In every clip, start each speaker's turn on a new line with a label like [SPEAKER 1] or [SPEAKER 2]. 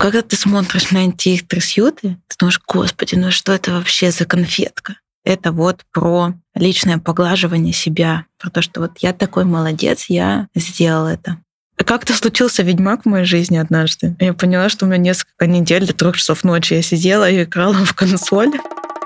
[SPEAKER 1] когда ты смотришь на эти трясюты, ты думаешь, господи, ну что это вообще за конфетка? Это вот про личное поглаживание себя, про то, что вот я такой молодец, я сделал это. Как-то случился ведьмак в моей жизни однажды. Я поняла, что у меня несколько недель до трех часов ночи я сидела и играла в консоль.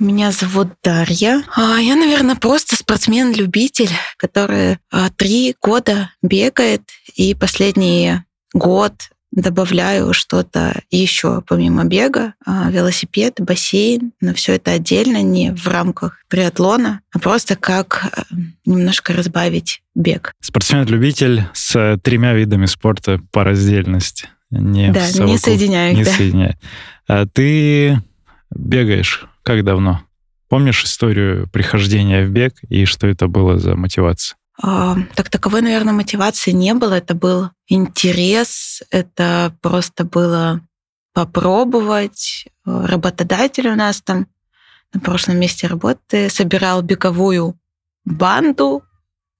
[SPEAKER 1] Меня зовут Дарья. А, я, наверное, просто спортсмен-любитель, который а, три года бегает, и последний год добавляю что-то еще помимо бега, а, велосипед, бассейн, но все это отдельно, не в рамках триатлона, а просто как немножко разбавить бег.
[SPEAKER 2] Спортсмен-любитель с тремя видами спорта по раздельности.
[SPEAKER 1] Не да, не соединяю.
[SPEAKER 2] Не
[SPEAKER 1] да.
[SPEAKER 2] соединяю. А ты бегаешь как давно? Помнишь историю прихождения в бег и что это было за мотивация?
[SPEAKER 1] А, так таковой, наверное, мотивации не было. Это был интерес, это просто было попробовать. Работодатель у нас там на прошлом месте работы собирал беговую банду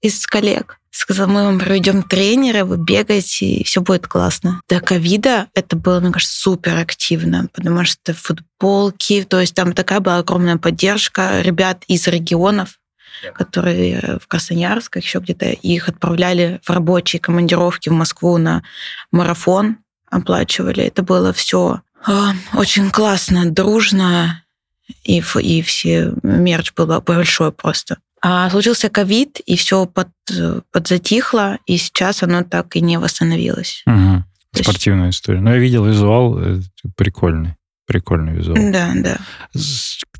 [SPEAKER 1] из коллег сказал, мы вам проведем тренера, вы бегаете, и все будет классно. До ковида это было, мне кажется, супер активно, потому что футболки, то есть там такая была огромная поддержка ребят из регионов, которые в Красноярск, еще где-то, их отправляли в рабочие командировки в Москву на марафон, оплачивали. Это было все а, очень классно, дружно, и, и все мерч был большой просто. А случился ковид, и все под, подзатихло, и сейчас оно так и не восстановилось.
[SPEAKER 2] Угу. Спортивная есть... история. Но я видел визуал, э, прикольный. Прикольный визуал.
[SPEAKER 1] Да, да.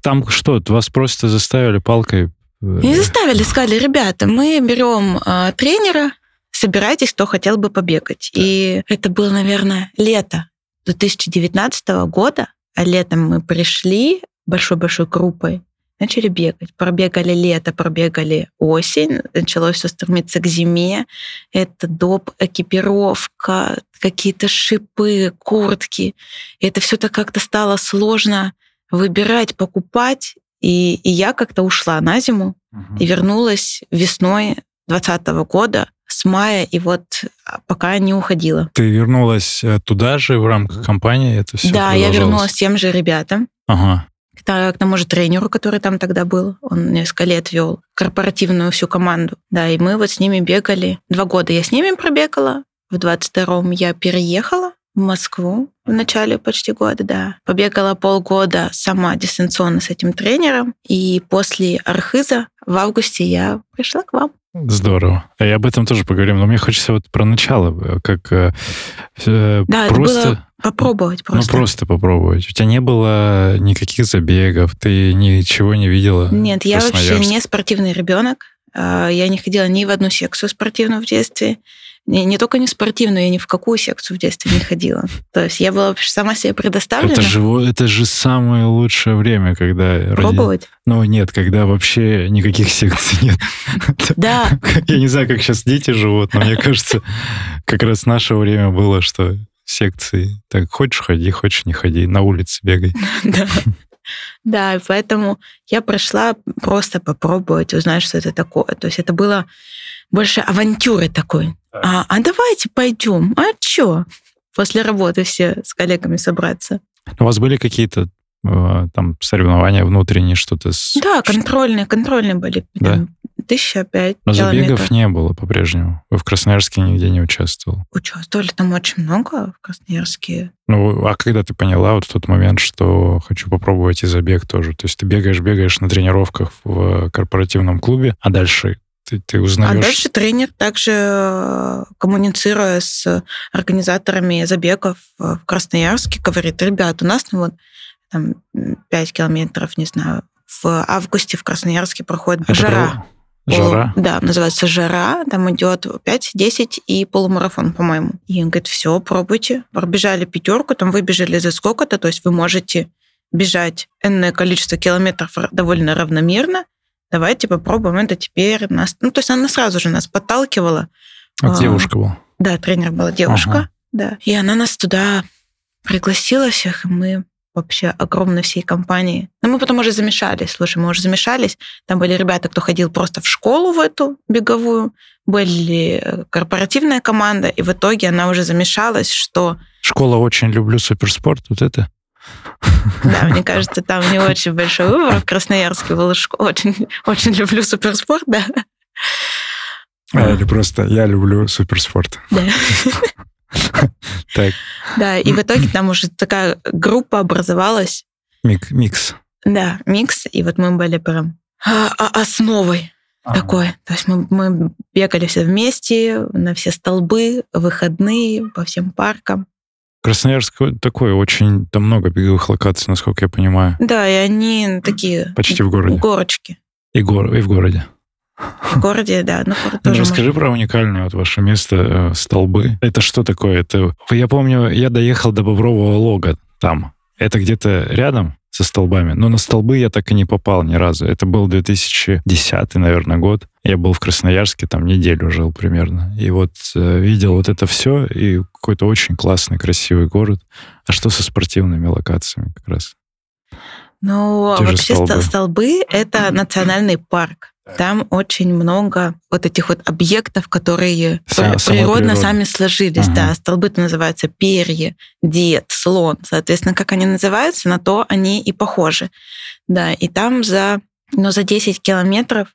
[SPEAKER 2] Там что, вас просто заставили палкой? Э,
[SPEAKER 1] не заставили, сказали, ребята, мы берем э, тренера, собирайтесь, кто хотел бы побегать. Да. И это было, наверное, лето 2019 года. А летом мы пришли большой-большой группой начали бегать. Пробегали лето, пробегали осень, началось все стремиться к зиме. Это доп, экипировка, какие-то шипы, куртки. И это все-то как-то стало сложно выбирать, покупать. И, и я как-то ушла на зиму угу. и вернулась весной 2020 года с мая, и вот а, пока не уходила.
[SPEAKER 2] Ты вернулась э, туда же в рамках компании? Это все
[SPEAKER 1] да, я вернулась тем же ребятам.
[SPEAKER 2] Ага
[SPEAKER 1] к тому же тренеру, который там тогда был. Он несколько лет вел корпоративную всю команду. Да, и мы вот с ними бегали. Два года я с ними пробегала. В 22-м я переехала в Москву в начале почти года, да. Побегала полгода сама дистанционно с этим тренером. И после Архиза в августе я пришла к вам.
[SPEAKER 2] Здорово. И об этом тоже поговорим. Но мне хочется вот про начало, как э,
[SPEAKER 1] да, просто... это было попробовать
[SPEAKER 2] ну, просто. Ну, просто попробовать. У тебя не было никаких забегов, ты ничего не видела?
[SPEAKER 1] Нет, я вообще не спортивный ребенок. А, я не ходила ни в одну секцию спортивную в детстве. Не, не только не спортивную, я ни в какую секцию в детстве не ходила. То есть я была сама себе предоставлена.
[SPEAKER 2] Это же, это же самое лучшее время, когда...
[SPEAKER 1] Пробовать?
[SPEAKER 2] Ну нет, когда вообще никаких секций нет.
[SPEAKER 1] Да.
[SPEAKER 2] Я не знаю, как сейчас дети живут, но мне кажется, как раз наше время было, что секции. Так, хочешь ходи, хочешь не ходи, на улице бегай.
[SPEAKER 1] Да. Да, и поэтому я прошла просто попробовать, узнать, что это такое. То есть это было больше авантюры такой. А, а давайте пойдем. А чё? После работы все с коллегами собраться.
[SPEAKER 2] У вас были какие-то э, там соревнования внутренние, что-то с...
[SPEAKER 1] Да, контрольные, контрольные были. Да? Тысяча пять
[SPEAKER 2] Но забегов не было по-прежнему. Вы в Красноярске нигде не участвовал?
[SPEAKER 1] Участвовали там очень много в Красноярске.
[SPEAKER 2] Ну, а когда ты поняла вот в тот момент, что хочу попробовать и забег тоже? То есть ты бегаешь, бегаешь на тренировках в корпоративном клубе, а дальше ты, ты узнаешь...
[SPEAKER 1] А дальше тренер также э, коммуницируя с организаторами забегов в Красноярске, говорит, ребят, у нас ну, вот там 5 километров, не знаю, в августе в Красноярске проходит Это жара.
[SPEAKER 2] Жара?
[SPEAKER 1] Пол, да, называется жара. Там идет 5-10 и полумарафон, по-моему. И он говорит, все, пробуйте. Пробежали пятерку, там выбежали за сколько-то, то есть вы можете бежать энное количество километров довольно равномерно, давайте попробуем это теперь. Нас... Ну, то есть она сразу же нас подталкивала.
[SPEAKER 2] А, девушка была?
[SPEAKER 1] Да, тренер была девушка, ага. да. И она нас туда пригласила всех, и мы вообще огромной всей компании. Но мы потом уже замешались. Слушай, мы уже замешались. Там были ребята, кто ходил просто в школу в эту беговую, были э, корпоративная команда, и в итоге она уже замешалась, что...
[SPEAKER 2] Школа «Очень люблю суперспорт», вот это?
[SPEAKER 1] Да, мне кажется, там не очень большой выбор. В Красноярске школа «Очень, очень люблю суперспорт», да.
[SPEAKER 2] А, или просто «Я люблю суперспорт».
[SPEAKER 1] Да.
[SPEAKER 2] Так.
[SPEAKER 1] Да, и в итоге там уже такая группа образовалась.
[SPEAKER 2] Мик, микс.
[SPEAKER 1] Да, микс. И вот мы были прям а, а, основой ага. такой. То есть мы, мы бегали все вместе на все столбы, выходные, по всем паркам.
[SPEAKER 2] Красноярск такой, очень, там много беговых локаций, насколько я понимаю.
[SPEAKER 1] Да, и они такие...
[SPEAKER 2] Почти в городе.
[SPEAKER 1] Горочки.
[SPEAKER 2] И, гор, и в городе.
[SPEAKER 1] В городе, да. Ну,
[SPEAKER 2] тоже Расскажи можно. про уникальное вот ваше место, э, столбы. Это что такое? Это, я помню, я доехал до Бобрового лога там. Это где-то рядом со столбами. Но на столбы я так и не попал ни разу. Это был 2010, наверное, год. Я был в Красноярске, там неделю жил примерно. И вот э, видел вот это все, и какой-то очень классный, красивый город. А что со спортивными локациями как раз?
[SPEAKER 1] Ну, Те вообще столбы. столбы — это национальный парк. Там очень много вот этих вот объектов, которые Са, природно сами сложились. Ага. Да, столбы-то называются перья, дед, слон. Соответственно, как они называются, на то они и похожи. Да, и там за, ну, за 10 километров,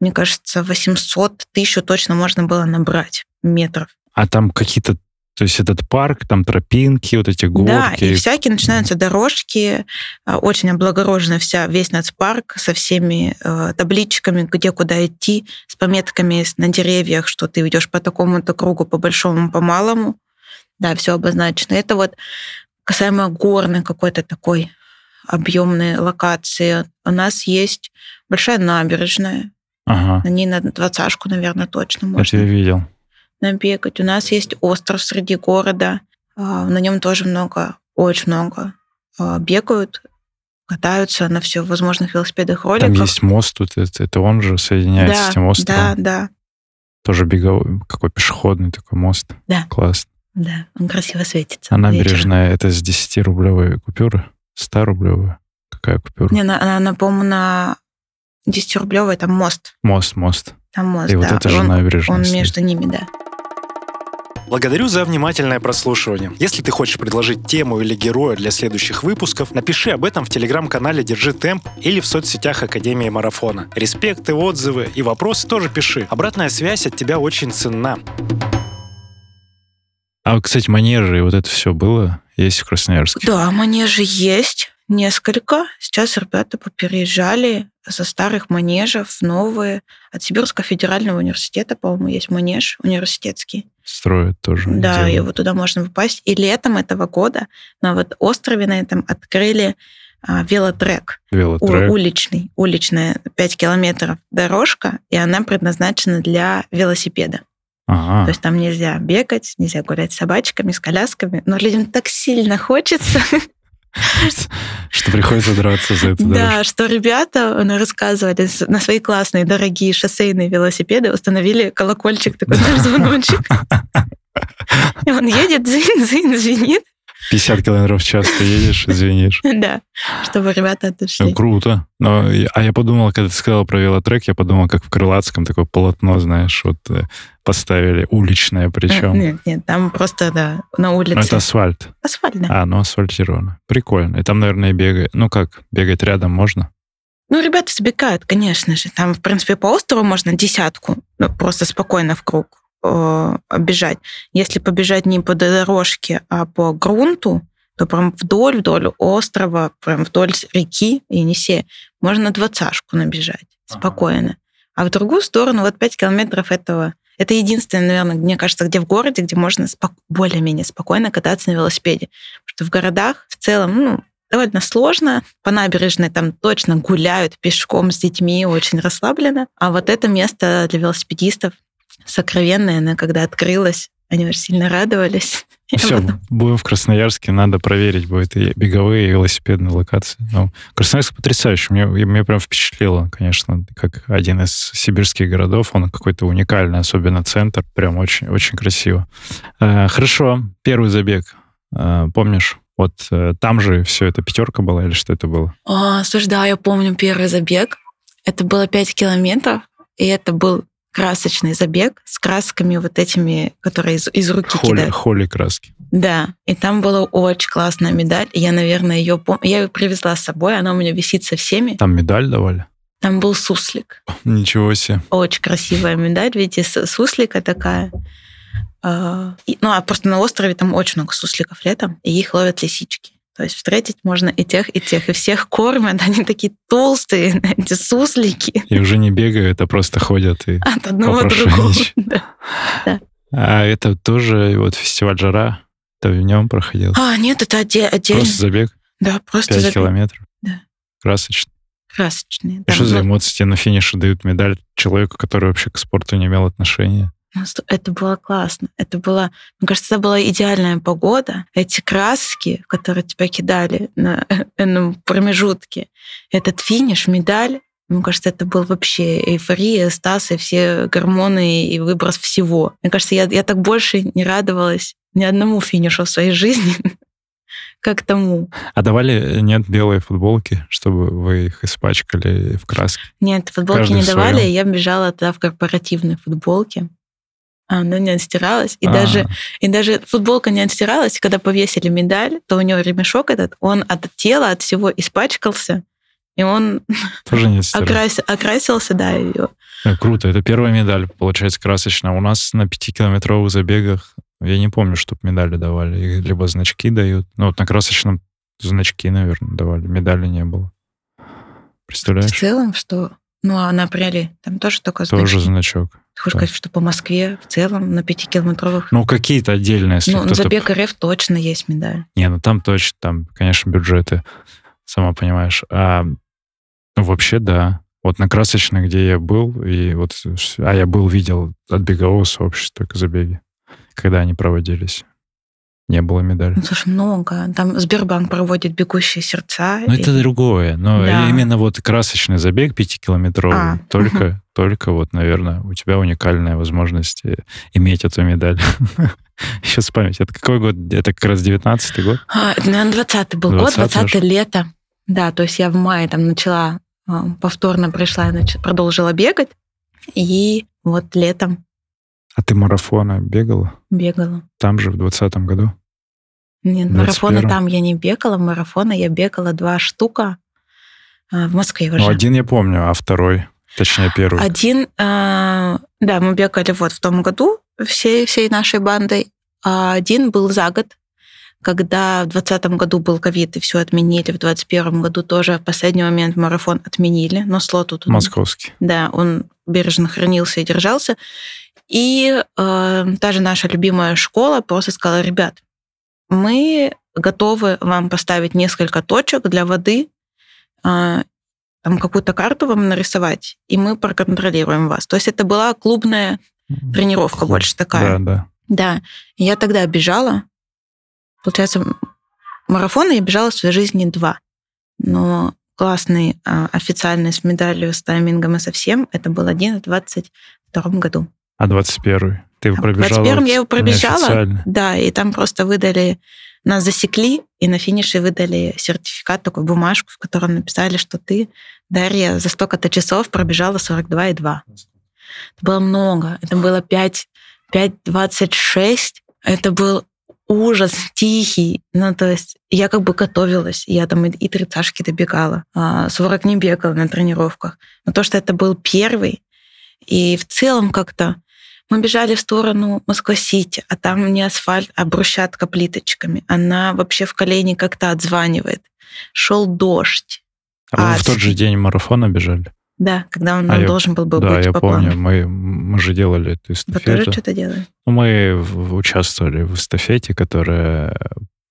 [SPEAKER 1] мне кажется, 800 тысяч точно можно было набрать метров.
[SPEAKER 2] А там какие-то то есть этот парк, там тропинки, вот эти горки.
[SPEAKER 1] Да, и всякие начинаются дорожки, а, очень облагорожена вся, весь нацпарк со всеми э, табличками, где куда идти, с пометками на деревьях, что ты идешь по такому-то кругу, по большому, по малому. Да, все обозначено. Это вот касаемо горной какой-то такой объемной локации. У нас есть большая набережная. Ага. На ней на двадцашку, наверное, точно можно.
[SPEAKER 2] Это я видел
[SPEAKER 1] набегать. У нас есть остров среди города. А, на нем тоже много, очень много а, бегают, катаются на все возможных велосипедах, роликах.
[SPEAKER 2] Там есть мост тут, это, это он же соединяется да, с этим островом.
[SPEAKER 1] Да, да.
[SPEAKER 2] Тоже беговой, какой пешеходный такой мост.
[SPEAKER 1] Да.
[SPEAKER 2] Класс.
[SPEAKER 1] Да, он красиво светится. А
[SPEAKER 2] набережная это с 10-рублевой купюры? 100-рублевая? Какая купюра?
[SPEAKER 1] Не, она, она по-моему, на 10-рублевой, там мост.
[SPEAKER 2] Мост, мост.
[SPEAKER 1] Там мост,
[SPEAKER 2] И
[SPEAKER 1] да.
[SPEAKER 2] вот это же
[SPEAKER 1] он,
[SPEAKER 2] набережная.
[SPEAKER 1] Он между ними, да.
[SPEAKER 3] Благодарю за внимательное прослушивание. Если ты хочешь предложить тему или героя для следующих выпусков, напиши об этом в телеграм-канале «Держи темп» или в соцсетях Академии Марафона. Респекты, отзывы и вопросы тоже пиши. Обратная связь от тебя очень ценна.
[SPEAKER 2] А, кстати, манежи и вот это все было есть в Красноярске?
[SPEAKER 1] Да, манежи есть несколько. Сейчас ребята попереезжали со старых манежев в новые. От Сибирского федерального университета, по-моему, есть манеж университетский.
[SPEAKER 2] Строят тоже.
[SPEAKER 1] Да, делают. его туда можно попасть. И летом этого года на вот острове на этом открыли а, велотрек.
[SPEAKER 2] Велотрек.
[SPEAKER 1] У, уличный. Уличная 5 километров дорожка, и она предназначена для велосипеда.
[SPEAKER 2] Ага.
[SPEAKER 1] То есть там нельзя бегать, нельзя гулять с собачками, с колясками, но людям так сильно хочется,
[SPEAKER 2] Что приходится драться за это.
[SPEAKER 1] Да, что ребята рассказывали на свои классные, дорогие шоссейные велосипеды установили колокольчик такой, звоночек. И он едет, зин, зин, звенит,
[SPEAKER 2] 50 километров в час ты едешь, извинишь.
[SPEAKER 1] Да, чтобы ребята отошли.
[SPEAKER 2] Ну, круто. Но, а я подумал, когда ты сказала про велотрек, я подумал, как в Крылатском такое полотно, знаешь, вот э, поставили, уличное причем.
[SPEAKER 1] Нет, нет, там просто, да, на улице.
[SPEAKER 2] Ну, это асфальт.
[SPEAKER 1] Асфальт, да.
[SPEAKER 2] А, ну асфальтировано. Прикольно. И там, наверное, бегает. Ну как, бегать рядом можно?
[SPEAKER 1] Ну, ребята забегают, конечно же. Там, в принципе, по острову можно десятку, ну, просто спокойно в круг э, бежать. Если побежать не по дорожке, а по грунту, то прям вдоль-вдоль острова, прям вдоль реки Енисея можно двадцашку набежать спокойно. А в другую сторону вот 5 километров этого это единственное, наверное, мне кажется, где в городе, где можно спок- более-менее спокойно кататься на велосипеде. Потому что в городах в целом, ну, довольно сложно. По набережной там точно гуляют пешком с детьми, очень расслабленно. А вот это место для велосипедистов сокровенная, она когда открылась, Они очень сильно радовались.
[SPEAKER 2] Все,
[SPEAKER 1] потом-
[SPEAKER 2] будем в Красноярске, надо проверить будет и беговые, и велосипедные локации. Ну, Красноярск потрясающий, мне, мне прям впечатлило, конечно, как один из сибирских городов, он какой-то уникальный, особенно центр, прям очень, очень красиво. Э, хорошо, первый забег, Э, помнишь? Вот э, там же все это пятерка была или что это было?
[SPEAKER 1] А, слушай, да, я помню первый забег. Это было 5 километров, и это был красочный забег с красками вот этими, которые из, из руки
[SPEAKER 2] Холли,
[SPEAKER 1] кидают.
[SPEAKER 2] холли краски.
[SPEAKER 1] Да, и там была очень классная медаль. Я, наверное, ее помню. Я ее привезла с собой, она у меня висит со всеми.
[SPEAKER 2] Там медаль давали?
[SPEAKER 1] Там был суслик.
[SPEAKER 2] Ничего себе.
[SPEAKER 1] Очень красивая медаль, видите, суслика такая. А, и- Ну, а просто на острове там очень много сусликов летом, и их ловят лисички. То есть встретить можно и тех, и тех. И всех кормят, они такие толстые, эти суслики.
[SPEAKER 2] И уже не бегают, а просто ходят и...
[SPEAKER 1] От одного.
[SPEAKER 2] Попрошайничать.
[SPEAKER 1] Да.
[SPEAKER 2] А это тоже вот фестиваль «Жара», ты в нем проходил?
[SPEAKER 1] А, нет, это отдельно.
[SPEAKER 2] Просто забег
[SPEAKER 1] Да, просто
[SPEAKER 2] 5
[SPEAKER 1] забег.
[SPEAKER 2] километров?
[SPEAKER 1] Да.
[SPEAKER 2] Красочно.
[SPEAKER 1] красочные.
[SPEAKER 2] И
[SPEAKER 1] Там,
[SPEAKER 2] что за эмоции? Тебе на финише дают медаль человеку, который вообще к спорту не имел отношения?
[SPEAKER 1] Сто- Это было классно. Это было, мне кажется, это была идеальная погода. Эти краски, которые тебя кидали на этом промежутке, этот финиш, медаль, мне кажется, это был вообще эйфория, стас и все гормоны и выброс всего. Мне кажется, я, я так больше не радовалась ни одному финишу в своей жизни, как тому.
[SPEAKER 2] А давали, э, нет, белые футболки, чтобы вы их испачкали в краске?
[SPEAKER 1] Нет, футболки
[SPEAKER 2] Каждый
[SPEAKER 1] не давали,
[SPEAKER 2] своём.
[SPEAKER 1] и я бежала тогда в корпоративной футболке. А Она не отстиралась. И
[SPEAKER 2] А,
[SPEAKER 1] даже И даже футболка не отстиралась, когда повесили медаль, то у него ремешок этот, он от тела, от всего испачкался, и он
[SPEAKER 2] Тоже не
[SPEAKER 1] окрас- окрасился, да, ее.
[SPEAKER 2] Э, Круто, это первая медаль, получается, красочная. У нас на пятикилометровых забегах, я не помню, чтобы медали давали. Их либо значки дают. Ну, вот на красочном значки, наверное, давали. Медали не было.
[SPEAKER 1] В
[SPEAKER 2] Представляешь?
[SPEAKER 1] целом, что... Ну, а на апреле там тоже только
[SPEAKER 2] Тоже
[SPEAKER 1] значки.
[SPEAKER 2] значок.
[SPEAKER 1] Ты хочешь
[SPEAKER 2] да.
[SPEAKER 1] сказать, что по Москве в целом на пятикилометровых...
[SPEAKER 2] Ну, какие-то отдельные,
[SPEAKER 1] Ну, на
[SPEAKER 2] кто-то...
[SPEAKER 1] забег РФ точно есть медаль.
[SPEAKER 2] Не, ну там точно, там, конечно, бюджеты, сама понимаешь. А ну, вообще, да. Вот на красочной, где я был, и вот, а я был, видел от бегового сообщества только забеги, когда они проводились. Не было медали.
[SPEAKER 1] Ну, слушай, много. Там Сбербанк проводит бегущие сердца.
[SPEAKER 2] Ну,
[SPEAKER 1] и-
[SPEAKER 2] это другое. Но
[SPEAKER 1] Да.
[SPEAKER 2] именно вот красочный забег пятикилометровый,
[SPEAKER 1] А,
[SPEAKER 2] только, только вот, наверное, у тебя уникальная возможность э, иметь эту медаль. Сейчас память. Это какой год? Это как раз 19-й год?
[SPEAKER 1] А, это, наверное, 20-й был год,
[SPEAKER 2] 20-й
[SPEAKER 1] 20 лето. Да, то есть я в мае там начала, а, повторно пришла и нач- продолжила бегать. И вот летом
[SPEAKER 2] А ты марафоны бегала?
[SPEAKER 1] бегала.
[SPEAKER 2] Там же, в 20 году?
[SPEAKER 1] Нет,
[SPEAKER 2] 21-м.
[SPEAKER 1] марафоны там я не бегала, марафоны я бегала два штука а, в Москве уже.
[SPEAKER 2] Ну, один я помню, а второй, точнее, первый.
[SPEAKER 1] Один, а, да, мы бегали вот в том году всей, всей нашей бандой, а один был за год, когда в 2020 году был ковид и все отменили, в 2021 году тоже в последний момент марафон отменили, но слот тут...
[SPEAKER 2] Московский.
[SPEAKER 1] Да, он бережно хранился и держался. И э, та же наша любимая школа просто сказала, ребят, мы готовы вам поставить несколько точек для воды, э, там какую-то карту вам нарисовать, и мы проконтролируем вас. То есть это была клубная тренировка
[SPEAKER 2] Клуб.
[SPEAKER 1] больше такая.
[SPEAKER 2] Да, да.
[SPEAKER 1] Да, я тогда бежала. Получается, м- марафоны я бежала в своей жизни два. Но классный а, официальный с медалью, с таймингом и со всем, это был один в 22 году.
[SPEAKER 2] А 21-й? Ты его
[SPEAKER 1] А в
[SPEAKER 2] пробежала?
[SPEAKER 1] 21-м
[SPEAKER 2] вот
[SPEAKER 1] я его пробежала. Да, и там просто выдали, нас засекли, и на финише выдали сертификат, такую бумажку, в котором написали, что ты, Дарья, за столько-то часов пробежала 42,2. Это было много. Это было 5, 5,26. Это был ужас тихий. Ну, то есть я как бы готовилась. Я там и, и тридцашки добегала. а 40 не бегала на тренировках. Но то, что это был первый, и в целом как-то мы бежали в сторону Москва-Сити, а там не асфальт, а брусчатка плиточками. Она вообще в колени как-то отзванивает. Шел дождь.
[SPEAKER 2] А вы в тот же день марафона бежали?
[SPEAKER 1] Да, когда он
[SPEAKER 2] А я-
[SPEAKER 1] должен был, был
[SPEAKER 2] да,
[SPEAKER 1] быть
[SPEAKER 2] я
[SPEAKER 1] по
[SPEAKER 2] помню.
[SPEAKER 1] плану.
[SPEAKER 2] Мы, мы же делали эту
[SPEAKER 1] Вы тоже
[SPEAKER 2] эстафету.
[SPEAKER 1] что-то делали?
[SPEAKER 2] Ну, Мы участвовали в эстафете, которая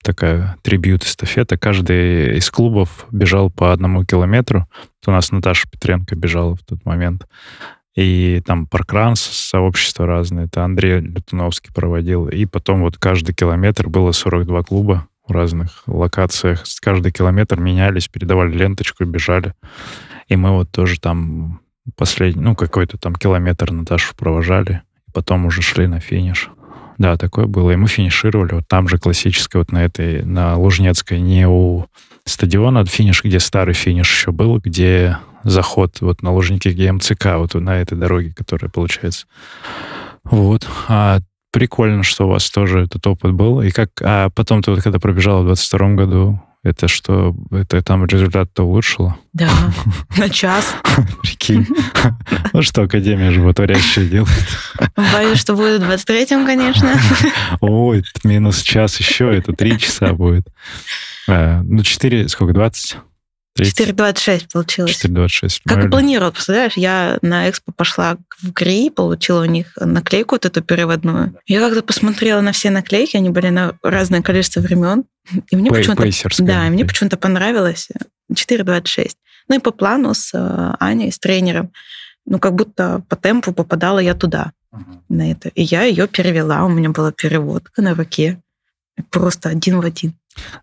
[SPEAKER 2] такая трибьют-эстафета. Каждый из клубов бежал по одному километру. Вот У нас Наташа Петренко бежала в тот момент. И там паркранс, сообщества разные. Это Андрей Летуновский проводил. И потом вот каждый километр было 42 клуба в разных локациях. Каждый километр менялись, передавали ленточку, бежали. И мы вот тоже там последний, ну, какой-то там километр Наташу провожали. И потом уже шли на финиш. Да, такое было. И мы финишировали вот там же классической, вот на этой, на Лужнецкой, не у стадиона, финиш, где старый финиш еще был, где заход вот на Лужнике, где МЦК, вот на этой дороге, которая получается. Вот. А прикольно, что у вас тоже этот опыт был. И как... А потом ты вот когда пробежала в 22 году, это что, это там результат-то улучшило?
[SPEAKER 1] Да, на час.
[SPEAKER 2] Прикинь. Ну что, Академия животворящая делает.
[SPEAKER 1] Боюсь, что будет в 23-м, конечно.
[SPEAKER 2] Ой, минус час еще, это 3 часа будет. А, ну, 4, сколько, 20?
[SPEAKER 1] 4,26 получилось.
[SPEAKER 2] 4,26.
[SPEAKER 1] Как и планировал, представляешь? Я на экспо пошла в ГРИ, получила у них наклейку вот эту переводную. Я как-то посмотрела на все наклейки, они были на разное количество времен. И мне почему-то... Да, и мне почему-то понравилось 4,26. Ну и по плану с э, Аней, с тренером, ну как будто по темпу попадала я туда, uh-huh. на это. И я ее перевела, у меня была переводка на руке. Просто один в один.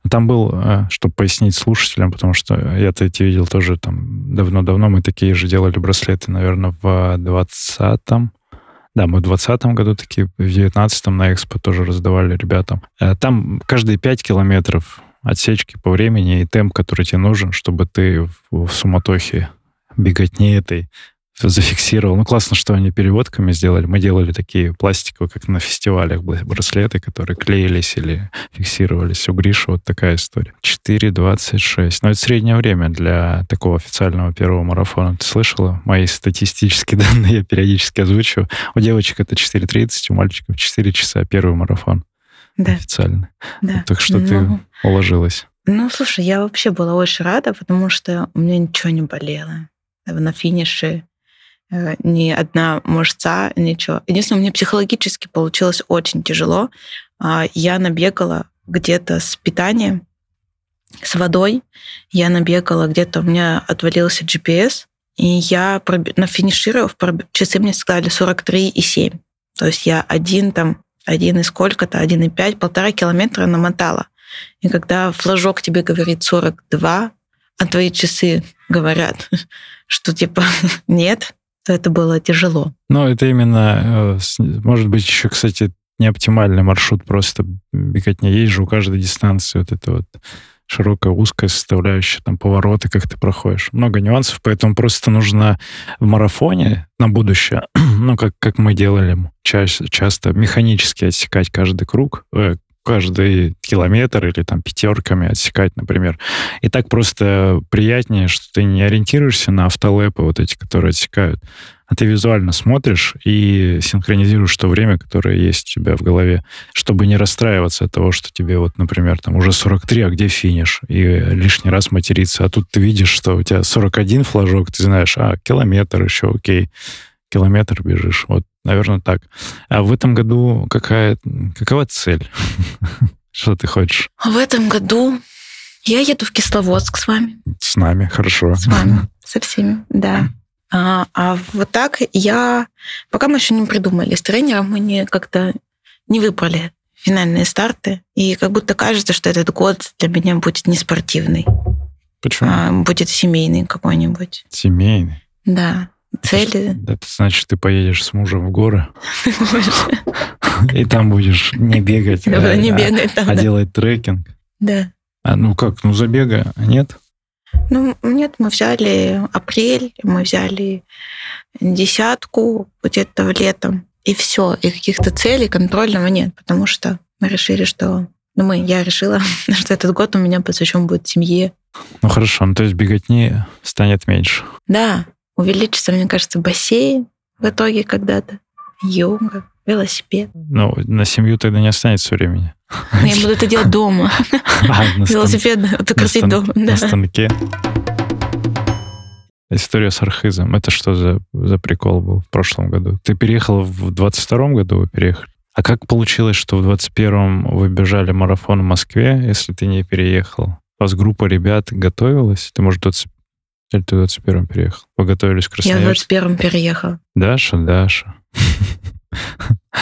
[SPEAKER 2] Там был, э, чтобы пояснить слушателям, потому что я-то эти видел тоже там давно-давно. Мы такие же делали браслеты, наверное, в 20-м. Да, мы в 20 году такие, в 19-м на экспо тоже раздавали ребятам. Э, там каждые 5 километров отсечки по времени и темп, который тебе нужен, чтобы ты в суматохе беготни этой зафиксировал. Ну, классно, что они переводками сделали. Мы делали такие пластиковые, как на фестивалях, браслеты, которые клеились или фиксировались. У Гриши вот такая история. 4.26. Но это среднее время для такого официального первого марафона. Ты слышала? Мои статистические данные я периодически озвучиваю. У девочек это 4.30, у мальчиков 4 часа первый марафон. Да. Официально. Да. Так что ну, ты уложилась.
[SPEAKER 1] Ну, слушай, я вообще была очень рада, потому что у меня ничего не болело на финише ни одна мышца, ничего. Единственное, мне психологически получилось очень тяжело. А, я набегала где-то с питанием, с водой. Я набегала где-то, у меня отвалился GPS, и я на финишировав, часы мне сказали 43,7. То есть я один там, один и сколько-то, один и пять, полтора километра намотала. И когда флажок тебе говорит 42, а твои часы говорят, что типа нет, то это было тяжело.
[SPEAKER 2] Ну, это именно, э, может быть, еще, кстати, не оптимальный маршрут, просто бегать не есть же у каждой дистанции вот это вот широкая, узкая составляющая, там повороты, как ты проходишь. Много нюансов, поэтому просто нужно в марафоне на будущее, ну, как, как мы делали ча- часто, механически отсекать каждый круг, э, каждый километр или там пятерками отсекать, например. И так просто приятнее, что ты не ориентируешься на автолэпы вот эти, которые отсекают, а ты визуально смотришь и синхронизируешь то время, которое есть у тебя в голове, чтобы не расстраиваться от того, что тебе вот, например, там уже 43, а где финиш? И лишний раз материться. А тут ты видишь, что у тебя 41 флажок, ты знаешь, а, километр еще, окей километр бежишь. Вот, наверное, так. А в этом году какая, какова цель? Что ты хочешь?
[SPEAKER 1] В этом году я еду в Кисловодск с вами.
[SPEAKER 2] С нами, хорошо.
[SPEAKER 1] С вами, со всеми, да. А, а вот так я... Пока мы еще не придумали. С тренером мы не как-то не выбрали финальные старты. И как будто кажется, что этот год для меня будет не спортивный.
[SPEAKER 2] Почему?
[SPEAKER 1] А, будет семейный какой-нибудь.
[SPEAKER 2] Семейный?
[SPEAKER 1] Да цели.
[SPEAKER 2] Это значит, ты поедешь с мужем в горы, и там будешь не бегать,
[SPEAKER 1] а, бегать
[SPEAKER 2] а делать трекинг.
[SPEAKER 1] Да.
[SPEAKER 2] А ну как, ну забега нет?
[SPEAKER 1] Ну, нет, мы взяли апрель, мы взяли десятку где-то летом, и все. И каких-то целей контрольного нет, потому что мы решили, что... Ну, мы, я решила, что этот год у меня посвящен будет семье.
[SPEAKER 2] Ну, хорошо, ну, то есть беготни станет меньше.
[SPEAKER 1] Да, увеличится, мне кажется, бассейн в итоге когда-то, йога, велосипед.
[SPEAKER 2] Ну, на семью тогда не останется времени.
[SPEAKER 1] Ну, я буду это делать дома. А, велосипед это крутить дома.
[SPEAKER 2] На станке. История с архизом. Это что за, за прикол был в прошлом году? Ты переехал в 22-м году, вы переехали? А как получилось, что в 21-м вы бежали марафон в Москве, если ты не переехал? У вас группа ребят готовилась? Ты, может, Или ты в 21-м переехал? Поготовились к
[SPEAKER 1] Я в
[SPEAKER 2] Красноярску?
[SPEAKER 1] 21-м переехала.
[SPEAKER 2] Даша, Даша.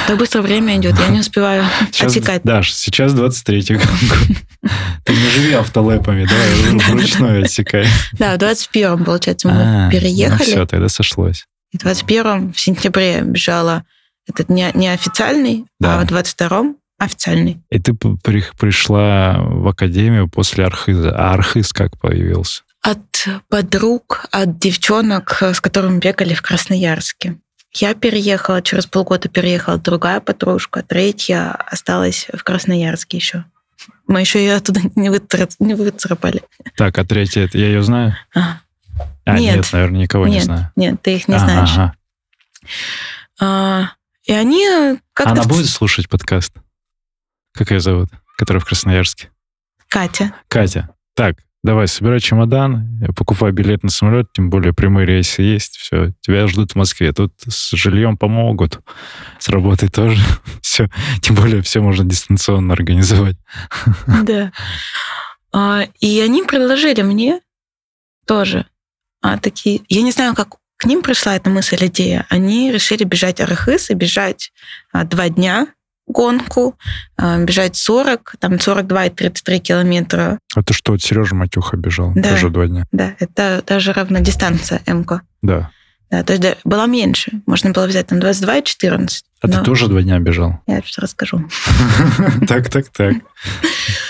[SPEAKER 1] Так быстро время идет, я не успеваю
[SPEAKER 2] Сейчас,
[SPEAKER 1] отсекать.
[SPEAKER 2] Даш, сейчас 23-й год. Ты не живи автолэпами, давай вручную отсекай.
[SPEAKER 1] Да, в 21-м, получается, мы
[SPEAKER 2] А, Ну
[SPEAKER 1] переехали.
[SPEAKER 2] все, тогда сошлось.
[SPEAKER 1] И в 21-м в сентябре бежала этот не, неофициальный,
[SPEAKER 2] Да.
[SPEAKER 1] а в 22-м официальный.
[SPEAKER 2] И ты при- пришла в академию после Архиза. А Архиз как появился?
[SPEAKER 1] От подруг, от девчонок, с которыми бегали в Красноярске. Я переехала, через полгода переехала другая подружка, третья осталась в Красноярске еще. Мы еще ее оттуда не, вытра- не выцарапали.
[SPEAKER 2] Так, а третья, я ее знаю?
[SPEAKER 1] А,
[SPEAKER 2] А, нет,
[SPEAKER 1] Нет.
[SPEAKER 2] наверное, никого не
[SPEAKER 1] нет,
[SPEAKER 2] знаю.
[SPEAKER 1] нет, ты их не
[SPEAKER 2] Ага,
[SPEAKER 1] знаешь.
[SPEAKER 2] ага.
[SPEAKER 1] А, и они как-то...
[SPEAKER 2] Она будет слушать подкаст? Как ее зовут? Которая в Красноярске.
[SPEAKER 1] Катя.
[SPEAKER 2] Катя. Так, давай, собирай чемодан, покупай билет на самолет, тем более прямые рейсы есть, все, тебя ждут в Москве. Тут с жильем помогут, с работой тоже. Все, тем более все можно дистанционно организовать.
[SPEAKER 1] Да. А, И они предложили мне тоже а, такие... Я не знаю, как к ним пришла эта мысль, идея. Они решили бежать Арахыс и бежать а, два дня гонку, а, бежать 40, там 42 и 33 километра.
[SPEAKER 2] А то что, Сережа Матюха бежал
[SPEAKER 1] Да.
[SPEAKER 2] тоже два дня.
[SPEAKER 1] Да, это даже равна дистанция МК.
[SPEAKER 2] Да.
[SPEAKER 1] Да, то есть да, была меньше. Можно было взять там 22 и 14.
[SPEAKER 2] А ты
[SPEAKER 1] Но
[SPEAKER 2] тоже два дня бежал?
[SPEAKER 1] Я сейчас расскажу.
[SPEAKER 2] Так, так, так.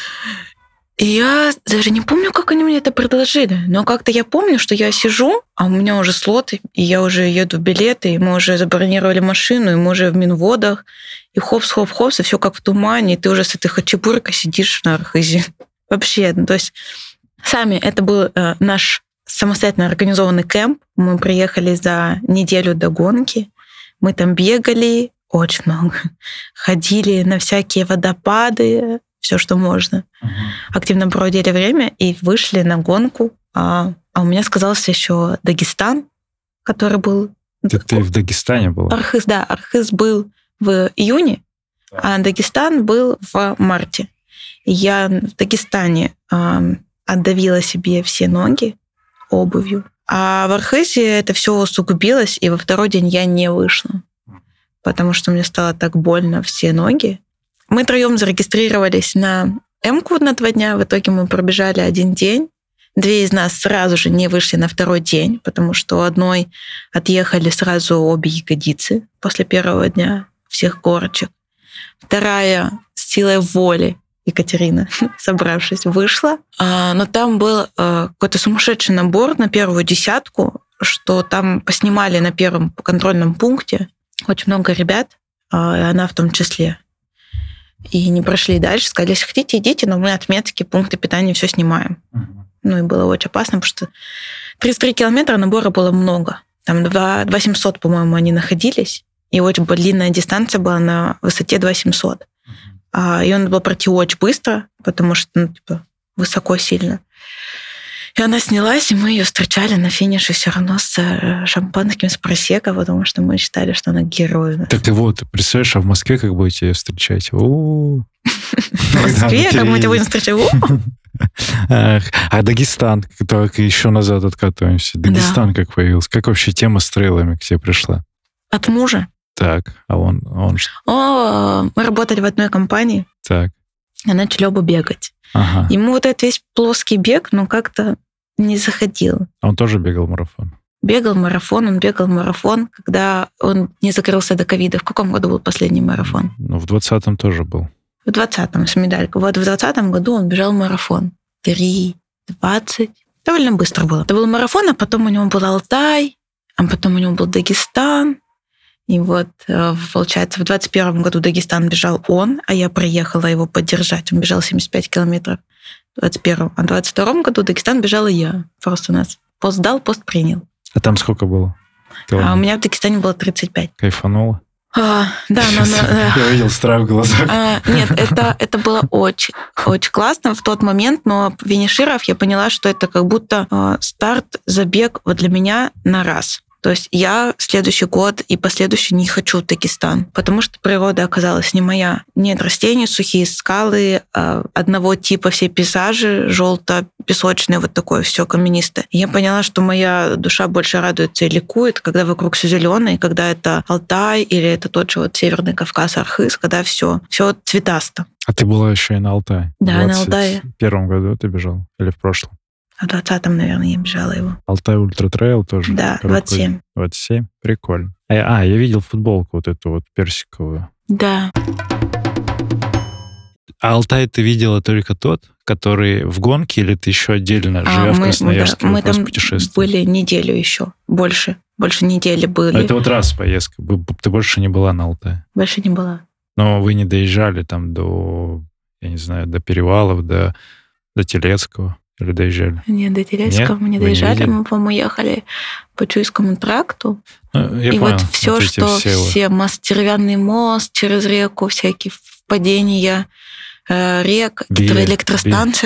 [SPEAKER 1] Я даже не помню, как они мне это предложили, но как-то я помню, что я сижу, а у меня уже слоты, и я уже еду в билеты, и мы уже забронировали машину, и мы уже в Минводах, и хопс, хоп, хопс, и все как в тумане, и ты уже с этой хачапуркой сидишь на Архизе. Вообще, ну, то есть сами, это был э, наш самостоятельно организованный кемп, мы приехали за неделю до гонки, мы там бегали очень много, ходили на всякие водопады, все, что можно активно проводили время и вышли на гонку. А, а у меня сказался еще Дагестан, который был...
[SPEAKER 2] Ты, ты в Дагестане была?
[SPEAKER 1] Архыз, да, Архыз был в июне, а Дагестан был в марте. Я в Дагестане а, отдавила себе все ноги обувью. А в Архызе это все усугубилось, и во второй день я не вышла, потому что мне стало так больно все ноги. Мы троем зарегистрировались на М-ку на два дня. В итоге мы пробежали один день. Две из нас сразу же не вышли на второй день, потому что у одной отъехали сразу обе ягодицы после первого дня всех горочек. Вторая с силой воли Екатерина, собравшись, вышла. А, но там был а, какой-то сумасшедший набор на первую десятку, что там поснимали на первом контрольном пункте очень много ребят, а, и она в том числе. И не прошли дальше, сказали, если хотите, идите, но мы отметки, пункты питания, все снимаем. Ну и было очень опасно, потому что 33 километра набора было много. Там 2, 2700, по-моему, они находились. И очень длинная дистанция была на высоте 2700. А, и он был пройти очень быстро, потому что, ну, типа, высоко сильно. И она снялась, и мы ее встречали на финише все равно с э, шампанским, с просека, потому что мы считали, что она герой.
[SPEAKER 2] Так и вот, представляешь, а в Москве как будете ее встречать?
[SPEAKER 1] В Москве, как мы тебя будем встречать?
[SPEAKER 2] А Дагестан, только еще назад откатываемся. Дагестан как появился? Как вообще тема с трейлами к тебе пришла?
[SPEAKER 1] От мужа.
[SPEAKER 2] Так, а он, он ш-
[SPEAKER 1] О, мы работали в одной компании,
[SPEAKER 2] так,
[SPEAKER 1] и начали оба бегать.
[SPEAKER 2] Ага.
[SPEAKER 1] Ему вот этот весь плоский бег, ну, как-то не заходил.
[SPEAKER 2] А Он тоже бегал марафон.
[SPEAKER 1] Бегал марафон, он бегал марафон, когда он не закрылся до ковида. В каком году был последний марафон?
[SPEAKER 2] Ну, в 20-м тоже был.
[SPEAKER 1] В 20-м с медалькой. Вот в 20 году он бежал марафон. 3, 20. Довольно быстро было. Это был марафон, а потом у него был Алтай, а потом у него был Дагестан. И вот, э, получается, в 21 году Дагестан бежал он, а я приехала его поддержать. Он бежал 75 километров в 21 А в 22 году Дагестан бежала я. Просто нас пост дал, пост принял.
[SPEAKER 2] А там сколько было?
[SPEAKER 1] А у меня в Дагестане было 35.
[SPEAKER 2] Кайфанула?
[SPEAKER 1] А, да, но... но.
[SPEAKER 2] Я видел страх в глазах.
[SPEAKER 1] А, нет, это, это было очень, очень классно в тот момент, но финишировав, я поняла, что это как будто э, старт, забег вот для меня на раз. То есть я следующий год и последующий не хочу в Дагестан, потому что природа оказалась не моя. Нет растений, сухие скалы, э, одного типа все пейзажи, песочное, вот такое все каменистое. И я поняла, что моя душа больше радуется и ликует, когда вокруг все зеленое, когда это Алтай или это тот же вот Северный Кавказ, Архыз, когда все, все цветасто.
[SPEAKER 2] А ты была еще и на Алтае?
[SPEAKER 1] Да, на Алтае.
[SPEAKER 2] В первом году ты бежал? Или в прошлом?
[SPEAKER 1] В 20-м, наверное, я бежала его.
[SPEAKER 2] Altai Ultra Trail тоже?
[SPEAKER 1] Да, 27.
[SPEAKER 2] 27? Прикольно. А, а, я видел футболку вот эту вот персиковую.
[SPEAKER 1] Да.
[SPEAKER 2] А Алтай ты видела только тот, который в гонке, или ты еще отдельно,
[SPEAKER 1] А,
[SPEAKER 2] живя в
[SPEAKER 1] мы,
[SPEAKER 2] Красноярске,
[SPEAKER 1] мы
[SPEAKER 2] вы просто
[SPEAKER 1] там были неделю еще, больше. Больше недели были.
[SPEAKER 2] А это вот раз поездка. Ты больше не была на Алтае.
[SPEAKER 1] Больше не была.
[SPEAKER 2] Но вы не доезжали там до, я не знаю, до перевалов, до, до Телецкого. Или доезжали?
[SPEAKER 1] Нет, до
[SPEAKER 2] Нет?
[SPEAKER 1] мы не
[SPEAKER 2] не
[SPEAKER 1] доезжали.
[SPEAKER 2] видели?
[SPEAKER 1] мы, по-моему, ехали по Чуйскому тракту.
[SPEAKER 2] Ну, я
[SPEAKER 1] и
[SPEAKER 2] понял.
[SPEAKER 1] вот все,
[SPEAKER 2] эти
[SPEAKER 1] что
[SPEAKER 2] все вот-
[SPEAKER 1] все, мост, деревянный мост через реку, всякие впадения э, рек,
[SPEAKER 2] били.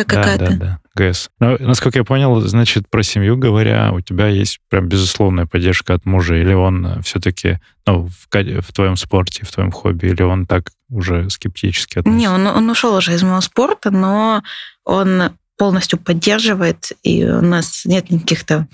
[SPEAKER 1] какая-то.
[SPEAKER 2] Да, да, да, ГЭС. Ну, насколько я понял, значит, про семью говоря, у тебя есть прям безусловная поддержка от мужа, или он все-таки, ну, в, в твоем спорте, в твоем хобби, или он так уже скептически относится?
[SPEAKER 1] Не, он, он ушел уже из моего спорта, но он полностью поддерживает, и у нас нет никаких-то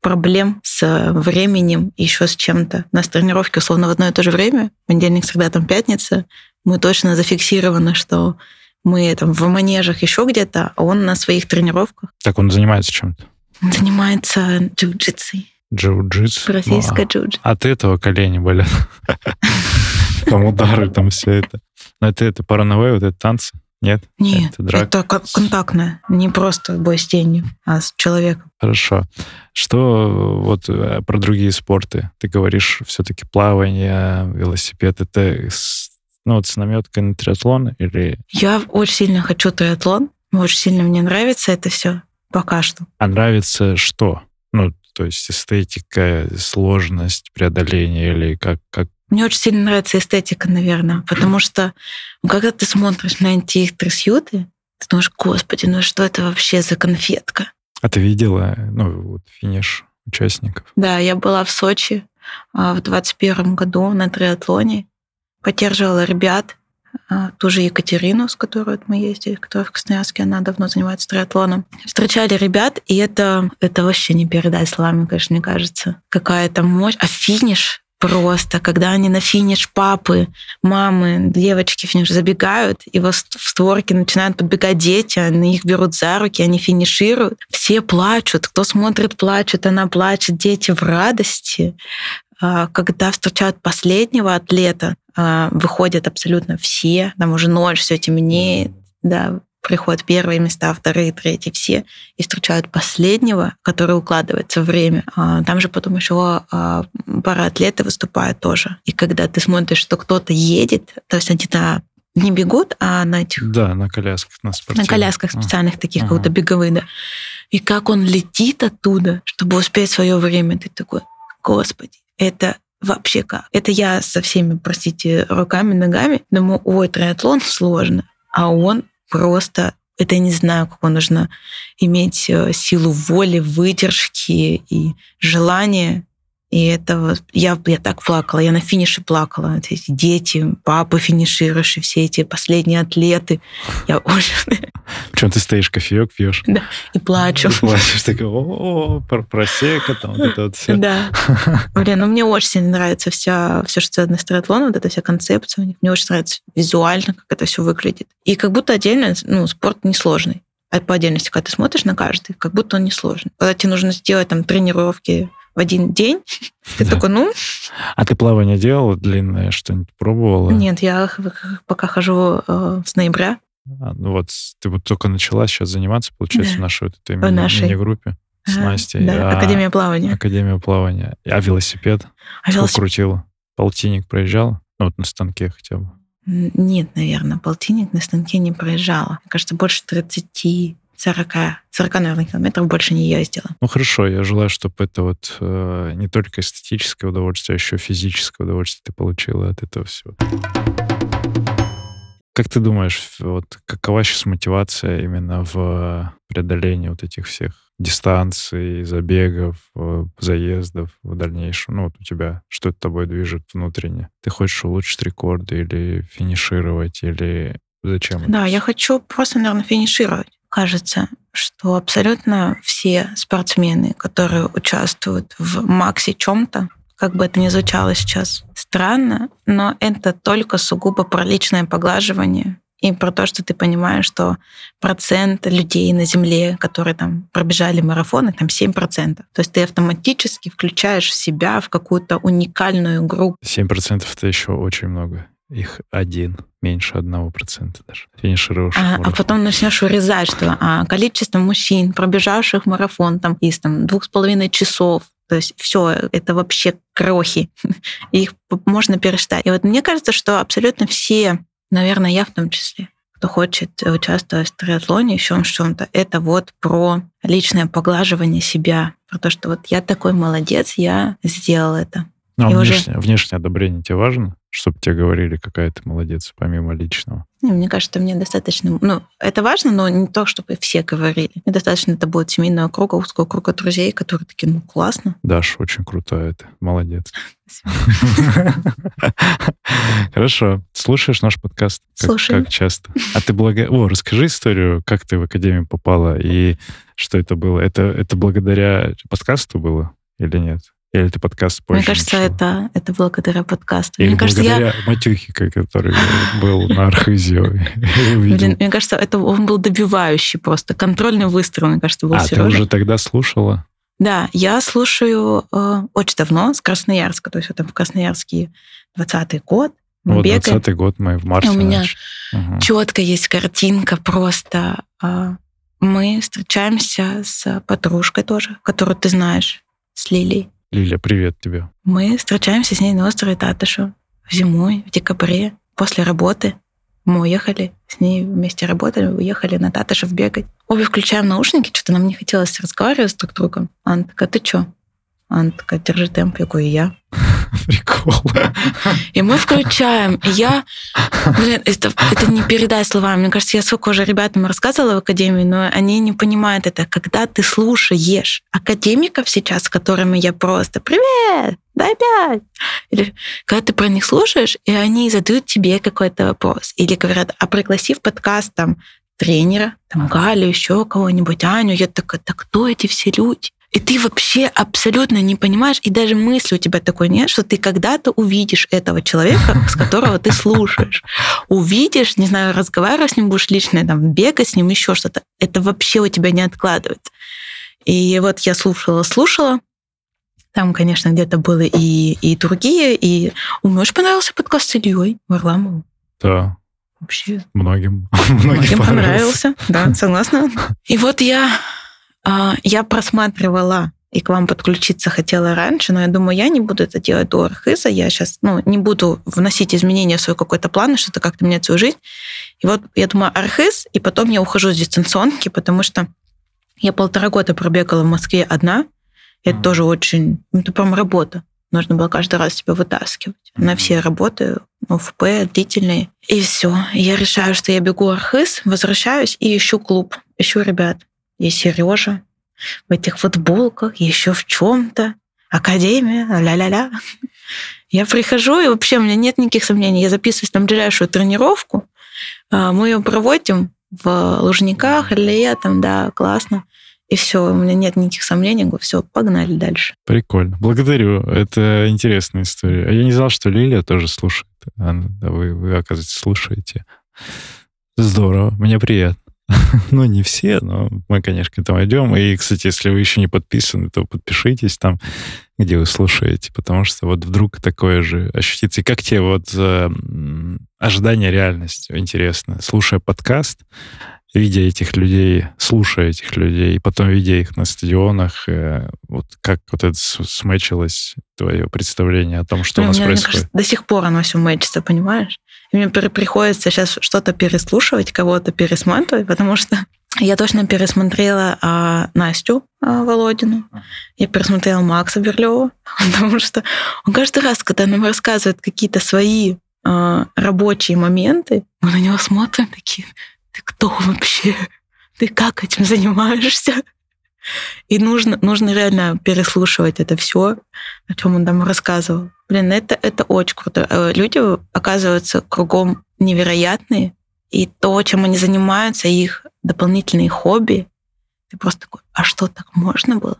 [SPEAKER 1] проблем с временем, еще с чем-то. У нас тренировки условно в одно и то же время, понедельник, среда, там пятница. Мы точно зафиксированы, что мы там в манежах еще где-то, а он на своих тренировках
[SPEAKER 2] Так он занимается чем-то?
[SPEAKER 1] Он занимается джиу-джитсой,
[SPEAKER 2] Джиу-джитсу?
[SPEAKER 1] бразильской
[SPEAKER 2] Ну,
[SPEAKER 1] джиу-джитсу.
[SPEAKER 2] а От этого колени болят. Там удары, там все это. Но это, это парановые, вот это танцы? Нет?
[SPEAKER 1] Нет,
[SPEAKER 2] Это драка.
[SPEAKER 1] это кон- контактное, не просто бой с тенью, а с человеком.
[SPEAKER 2] Хорошо. Что э, вот э, про другие спорты? Ты говоришь, все-таки плавание, велосипед, это с, ну, вот с наметкой на триатлон или...
[SPEAKER 1] Я очень сильно хочу триатлон, очень сильно мне нравится это все пока что.
[SPEAKER 2] А нравится что? Ну, то есть эстетика, сложность преодоления или как, как
[SPEAKER 1] Мне очень сильно нравится эстетика, наверное, потому что ну, когда ты смотришь на трясюты, ты думаешь, господи, ну что это вообще за конфетка?
[SPEAKER 2] А ты видела, ну, вот финиш участников?
[SPEAKER 1] Да, я была в Сочи а, в 21 году на триатлоне, поддерживала ребят, а, ту же Екатерину, с которой мы ездили, которая в Красноярске, она давно занимается триатлоном. Встречали ребят, и это, это вообще не передать словами, конечно, мне кажется. Какая-то мощь. А финиш просто, когда они на финиш папы, мамы, девочки финиш забегают, и в створке начинают подбегать дети, они их берут за руки, они финишируют. Все плачут, кто смотрит, плачет, она плачет, дети в радости. А, Когда встречают последнего атлета, а, выходят абсолютно все, там уже ночь, все темнеет, да, приходят первые места, вторые, третьи, все, и встречают последнего, который укладывается в время. А, Там же потом еще а, пара атлеты выступают тоже. И когда ты смотришь, что кто-то едет, то есть они на не бегут, а на этих
[SPEAKER 2] Да, на колясках, на
[SPEAKER 1] на колясках
[SPEAKER 2] А.
[SPEAKER 1] специальных таких,
[SPEAKER 2] Ага.
[SPEAKER 1] как будто беговые, да. И как он летит оттуда, чтобы успеть свое время, ты такой, господи, это вообще как? Это я со всеми, простите, руками, ногами, думаю, ой, триатлон сложно, а он просто это я не знаю, как нужно иметь э, силу воли, выдержки и желания. И это вот, я, я так плакала, я на финише плакала. Эти дети, папы финиширующие, все эти последние атлеты. Я очень...
[SPEAKER 2] Причем ты стоишь, кофеек пьешь.
[SPEAKER 1] И плачу.
[SPEAKER 2] И плачешь, такой, о, про просека, там вот это вот все.
[SPEAKER 1] Да. Блин, ну мне очень сильно нравится вся, все, что связано с триатлоном, вот эта вся концепция у них. Мне очень нравится визуально, как это все выглядит. И как будто отдельно, ну, спорт несложный. А по отдельности, когда ты смотришь на каждый, как будто он несложный. Когда тебе нужно сделать там тренировки в один день, ты
[SPEAKER 2] Да.
[SPEAKER 1] такой, ну,
[SPEAKER 2] А ты плавание делала длинное, что-нибудь пробовала?
[SPEAKER 1] нет, я пока хожу э, с ноября.
[SPEAKER 2] А, ну вот ты вот только начала сейчас заниматься, получается,
[SPEAKER 1] Да.
[SPEAKER 2] в нашей вот этой
[SPEAKER 1] В
[SPEAKER 2] мини-
[SPEAKER 1] нашей.
[SPEAKER 2] мини-группе с
[SPEAKER 1] Ага,
[SPEAKER 2] Настей.
[SPEAKER 1] Да,
[SPEAKER 2] А
[SPEAKER 1] Академия плавания.
[SPEAKER 2] Академия плавания. А велосипед?
[SPEAKER 1] А
[SPEAKER 2] Сколько
[SPEAKER 1] велосипед?
[SPEAKER 2] крутила? Полтинник проезжала? Ну, вот на станке хотя бы.
[SPEAKER 1] Нет, наверное, полтинник на станке не проезжала. Мне кажется, больше 30, 40, 40, наверное, километров больше не ездила.
[SPEAKER 2] Ну хорошо, я желаю, чтобы это вот э, не только эстетическое удовольствие, а еще физическое удовольствие ты получила от этого всего. Как ты думаешь, вот какова сейчас мотивация именно в преодолении вот этих всех дистанций, забегов, э, заездов в дальнейшем? Ну вот у тебя, что это тобой движет внутренне? Ты хочешь улучшить рекорды или финишировать, или зачем?
[SPEAKER 1] Да, я хочу просто, наверное, финишировать. Кажется, что абсолютно все спортсмены, которые участвуют в максе чем-то, как бы это ни звучало сейчас странно, но это только сугубо про личное поглаживание и про то, что ты понимаешь, что процент людей на Земле, которые там пробежали марафоны, там 7%. То есть ты автоматически включаешь себя в какую-то уникальную группу.
[SPEAKER 2] 7% это еще очень много. Их один, меньше одного процента даже. Финишировавших
[SPEAKER 1] а, а потом начнешь урезать, что а, количество мужчин, пробежавших марафон там, из там, двух с половиной часов, то есть все, это вообще крохи. Их можно пересчитать. И вот мне кажется, что абсолютно все наверное, я в том числе, кто хочет участвовать в триатлоне, еще в чем-то, это вот про личное поглаживание себя, про то, что вот я такой молодец, я сделал это.
[SPEAKER 2] Ну, а внешнее, уже... внешнее одобрение тебе важно? Чтобы тебе говорили, какая ты молодец, помимо личного?
[SPEAKER 1] Не, мне кажется, мне достаточно... Ну, это важно, но не то, чтобы все говорили. Мне достаточно это будет семейного круга, узкого круга друзей, которые такие, ну, классно.
[SPEAKER 2] Даш, очень крутая ты. Молодец. Хорошо. Слушаешь наш подкаст?
[SPEAKER 1] Слушаю.
[SPEAKER 2] Как часто? А ты благо... О, расскажи историю, как ты в академию попала и что это было. Это, это благодаря подкасту было или нет? Или ты подкаст позже
[SPEAKER 1] Мне кажется, это, это благодаря подкасту.
[SPEAKER 2] Или
[SPEAKER 1] мне
[SPEAKER 2] благодаря
[SPEAKER 1] кажется,
[SPEAKER 2] я... Матюхика, который был на Архизе.
[SPEAKER 1] Блин, мне кажется, это он был добивающий просто. Контрольный выстрел, мне кажется, был
[SPEAKER 2] А, ты уже тогда слушала?
[SPEAKER 1] Да, я слушаю э, очень давно, с Красноярска. То есть там в Красноярске 20-й год.
[SPEAKER 2] Мы вот бегаем. 20-й год мы в марте.
[SPEAKER 1] И у меня угу. четко есть картинка просто. Э, мы встречаемся с подружкой тоже, которую ты знаешь, с Лилией.
[SPEAKER 2] Лиля, привет тебе.
[SPEAKER 1] Мы встречаемся с ней на острове Татышу зимой, в декабре, после работы. Мы уехали, с ней вместе работали, уехали на Татышев бегать. Обе включаем наушники, что-то нам не хотелось разговаривать друг с другом. Она такая, ты чё? Она такая, держи темп, я говорю, я.
[SPEAKER 2] Прикол.
[SPEAKER 1] И мы включаем. И я... Блин, это, это не передать словами. Мне кажется, я сколько уже ребятам рассказывала в Академии, но они не понимают это. Когда ты слушаешь академиков сейчас, с которыми я просто «Привет! Дай пять!» Или когда ты про них слушаешь, и они задают тебе какой-то вопрос. Или говорят, а пригласи в подкаст там тренера, там Галю, еще кого-нибудь, Аню. Я такая, да кто эти все люди? И ты вообще абсолютно не понимаешь, и даже мысли у тебя такой нет, что ты когда-то увидишь этого человека, с которого ты слушаешь. Увидишь, не знаю, разговаривать с ним будешь лично, там, бегать с ним, еще что-то. Это вообще у тебя не откладывается. И вот я слушала, слушала. Там, конечно, где-то было и, и другие, и у меня очень понравился подкаст с Ильей Варламовым.
[SPEAKER 2] Да.
[SPEAKER 1] Вообще.
[SPEAKER 2] Многим.
[SPEAKER 1] Многим понравился. Да, согласна. И вот я я просматривала и к вам подключиться хотела раньше, но я думаю, я не буду это делать до Архиза, я сейчас ну, не буду вносить изменения в свой какой-то план, что-то как-то менять свою жизнь. И вот я думаю, Архиз, и потом я ухожу с дистанционки, потому что я полтора года пробегала в Москве одна, это mm-hmm. тоже очень, ну, это прям работа. Нужно было каждый раз себя вытаскивать. Mm-hmm. На все работы, ОФП, длительные. И все. Я решаю, что я бегу Архиз, возвращаюсь и ищу клуб, ищу ребят и Сережа в этих футболках, еще в чем-то. Академия, ля-ля-ля. Я прихожу, и вообще у меня нет никаких сомнений. Я записываюсь на ближайшую тренировку. А, мы ее проводим в Лужниках, летом, да, классно. И все, у меня нет никаких сомнений. Говорю, все, погнали дальше.
[SPEAKER 2] Прикольно. Благодарю. Это интересная история. А я не знал, что Лилия тоже слушает. Вы, вы, оказывается, слушаете. Здорово. Мне приятно. ну, не все, но мы, конечно, к этому идем. И, кстати, если вы еще не подписаны, то подпишитесь там, где вы слушаете, потому что вот вдруг такое же ощутится. И как тебе вот э, ожидание реальности интересно? Слушая подкаст, видя этих людей, слушая этих людей, и потом видя их на стадионах, э, вот как вот это смечилось твое представление о том, что Блин, у нас происходит? Кажется,
[SPEAKER 1] до сих пор оно все мэчится, понимаешь? Мне приходится сейчас что-то переслушивать, кого-то пересматривать, потому что я точно пересмотрела а, Настю а, Володину, я пересмотрела Макса Берлева, потому что он каждый раз, когда нам рассказывает какие-то свои а, рабочие моменты, мы на него смотрим такие, ты кто вообще? Ты как этим занимаешься? И нужно, нужно реально переслушивать это все, о чем он там рассказывал. Блин, это, это очень круто. Э, люди, оказываются, кругом невероятные, и то, чем они занимаются, их дополнительные хобби, ты просто такой, а что, так можно было?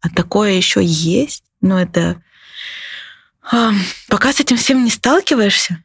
[SPEAKER 1] А такое еще есть? Ну, это... Пока с этим всем не сталкиваешься,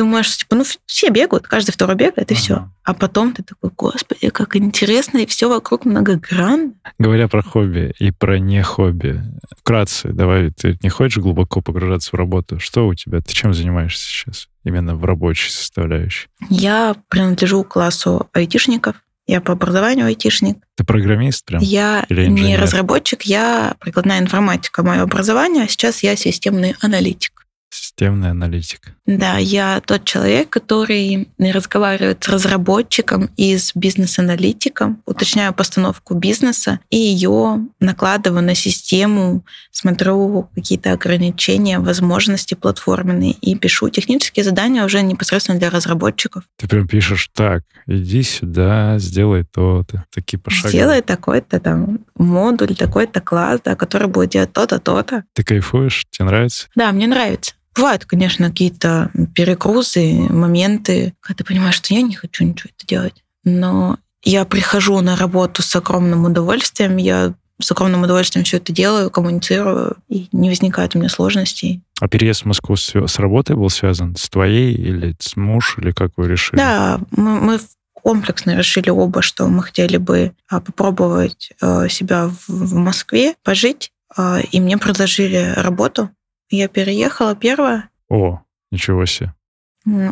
[SPEAKER 1] думаешь, типа, ну, все бегают, каждый второй бегает, и
[SPEAKER 2] Ага.
[SPEAKER 1] все. А потом ты такой, господи, как интересно, и все вокруг многогранно.
[SPEAKER 2] Говоря про хобби и про не хобби, вкратце, давай, ты не хочешь глубоко погружаться в работу? Что у тебя? Ты чем занимаешься сейчас? Именно в рабочей составляющей.
[SPEAKER 1] Я принадлежу классу айтишников. Я по образованию айтишник.
[SPEAKER 2] Ты программист прям?
[SPEAKER 1] Я
[SPEAKER 2] Или
[SPEAKER 1] не разработчик, я прикладная информатика. Мое образование, а сейчас я системный аналитик.
[SPEAKER 2] Системный аналитик.
[SPEAKER 1] Да, я тот человек, который разговаривает с разработчиком и с бизнес-аналитиком, уточняю постановку бизнеса и ее накладываю на систему, смотрю какие-то ограничения, возможности платформенные и пишу технические задания уже непосредственно для разработчиков.
[SPEAKER 2] Ты прям пишешь так, иди сюда, сделай то-то. Такие пошаговые.
[SPEAKER 1] Сделай такой-то там модуль, такой-то класс, да, который будет делать то-то, то-то.
[SPEAKER 2] Ты кайфуешь? Тебе нравится?
[SPEAKER 1] Да, мне нравится. Бывают, конечно, какие-то перекрузы, моменты, когда ты понимаешь, что я не хочу ничего это делать. Но я прихожу на работу с огромным удовольствием, я с огромным удовольствием все это делаю, коммуницирую, и не возникает у меня сложностей.
[SPEAKER 2] А переезд в Москву с, с работой был связан? С твоей или с муж? Или как вы решили?
[SPEAKER 1] Да, мы, мы комплексно решили оба, что мы хотели бы а, попробовать а, себя в, в Москве, пожить, а, и мне предложили работу. Я переехала первая,
[SPEAKER 2] О, ничего себе.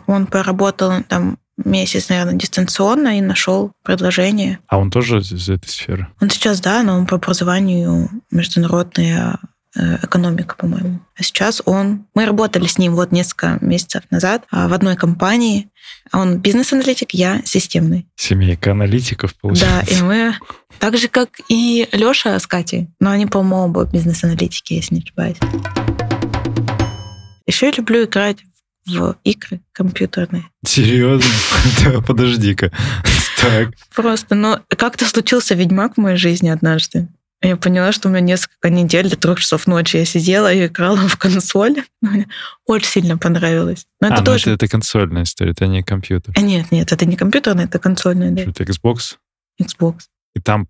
[SPEAKER 1] Он поработал там месяц, наверное, дистанционно и нашел предложение.
[SPEAKER 2] А он тоже из этой сферы?
[SPEAKER 1] Он сейчас, да, но он по образованию международная э, экономика, по-моему. А сейчас он... Мы работали с ним вот несколько месяцев назад а, в одной компании. А Он бизнес-аналитик, я системный.
[SPEAKER 2] Семейка аналитиков,
[SPEAKER 1] Да,
[SPEAKER 2] получается.
[SPEAKER 1] и мы... Так же, как и Леша с Катей. Но они, по-моему, оба бизнес-аналитики, если не ошибаюсь. Еще я люблю играть в игры компьютерные.
[SPEAKER 2] Серьезно? Да, Подожди-ка. Так.
[SPEAKER 1] Просто, ну, как-то случился Ведьмак в моей жизни однажды. Я поняла, что у меня несколько недель до трех часов ночи я сидела и играла в консоль. Мне очень сильно понравилось. Но
[SPEAKER 2] А,
[SPEAKER 1] это
[SPEAKER 2] ну
[SPEAKER 1] тоже...
[SPEAKER 2] это, это консольная история, это не компьютер.
[SPEAKER 1] А, Нет, нет, это не компьютерный, это консольный, да,
[SPEAKER 2] это Xbox?
[SPEAKER 1] Xbox.
[SPEAKER 2] И там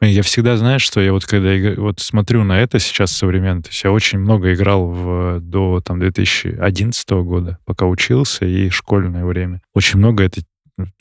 [SPEAKER 2] я всегда знаю, что я вот когда вот смотрю на это сейчас современно, то есть я очень много играл в, до там 2011 года, пока учился и школьное время. Очень много это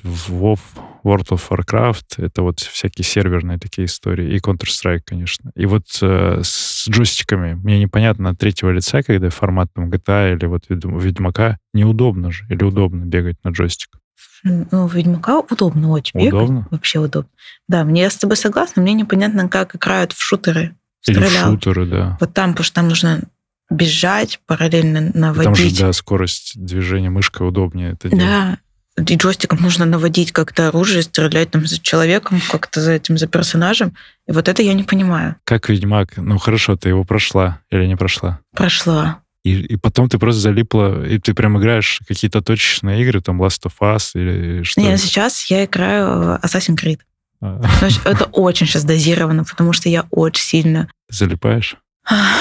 [SPEAKER 2] в WoW, World of Warcraft, это вот всякие серверные такие истории, и Counter-Strike, конечно. И вот э, с джойстиками мне непонятно от третьего лица, когда формат там GTA или вот Ведьм- Ведьмака, неудобно же, или удобно бегать на джойстик.
[SPEAKER 1] Ну, в Ведьмака удобно очень бегать.
[SPEAKER 2] Удобно?
[SPEAKER 1] Вообще удобно. Да, мне я с тобой согласна, мне непонятно, как играют в шутеры.
[SPEAKER 2] Или в шутеры, да.
[SPEAKER 1] Вот там, потому что там нужно бежать, параллельно
[SPEAKER 2] И Там же,
[SPEAKER 1] наводить.
[SPEAKER 2] да, скорость движения мышкой удобнее это делать.
[SPEAKER 1] Да. И джойстиком нужно наводить как-то оружие, стрелять там за человеком, как-то за этим, за персонажем. И вот это я не понимаю.
[SPEAKER 2] Как Ведьмак? Ну хорошо, ты его прошла или не прошла?
[SPEAKER 1] Прошла.
[SPEAKER 2] И, и потом ты просто залипла, и ты прям играешь какие-то точечные игры, там Last of Us или что?
[SPEAKER 1] Не, сейчас я играю Assassin's Creed.
[SPEAKER 2] А,
[SPEAKER 1] это очень сейчас дозировано, потому что я очень сильно...
[SPEAKER 2] залипаешь?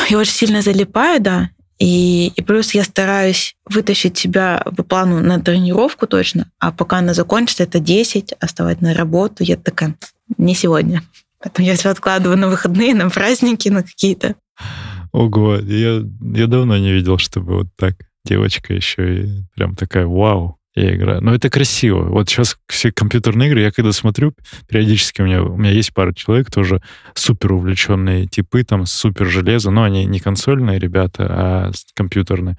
[SPEAKER 1] Я очень сильно залипаю, да. И, и плюс я стараюсь вытащить себя по плану на тренировку точно, а пока она закончится, это 10, оставать на работу. Я такая, не сегодня. Поэтому я все откладываю на выходные, на праздники, на какие-то.
[SPEAKER 2] Ого, я, я давно не видел, чтобы вот так девочка еще и прям такая, вау, я играю. Но это красиво. Вот сейчас все компьютерные игры, я когда смотрю, периодически у меня, у меня есть пара человек тоже супер увлеченные типы, там, супер железо, но они не консольные ребята, а компьютерные.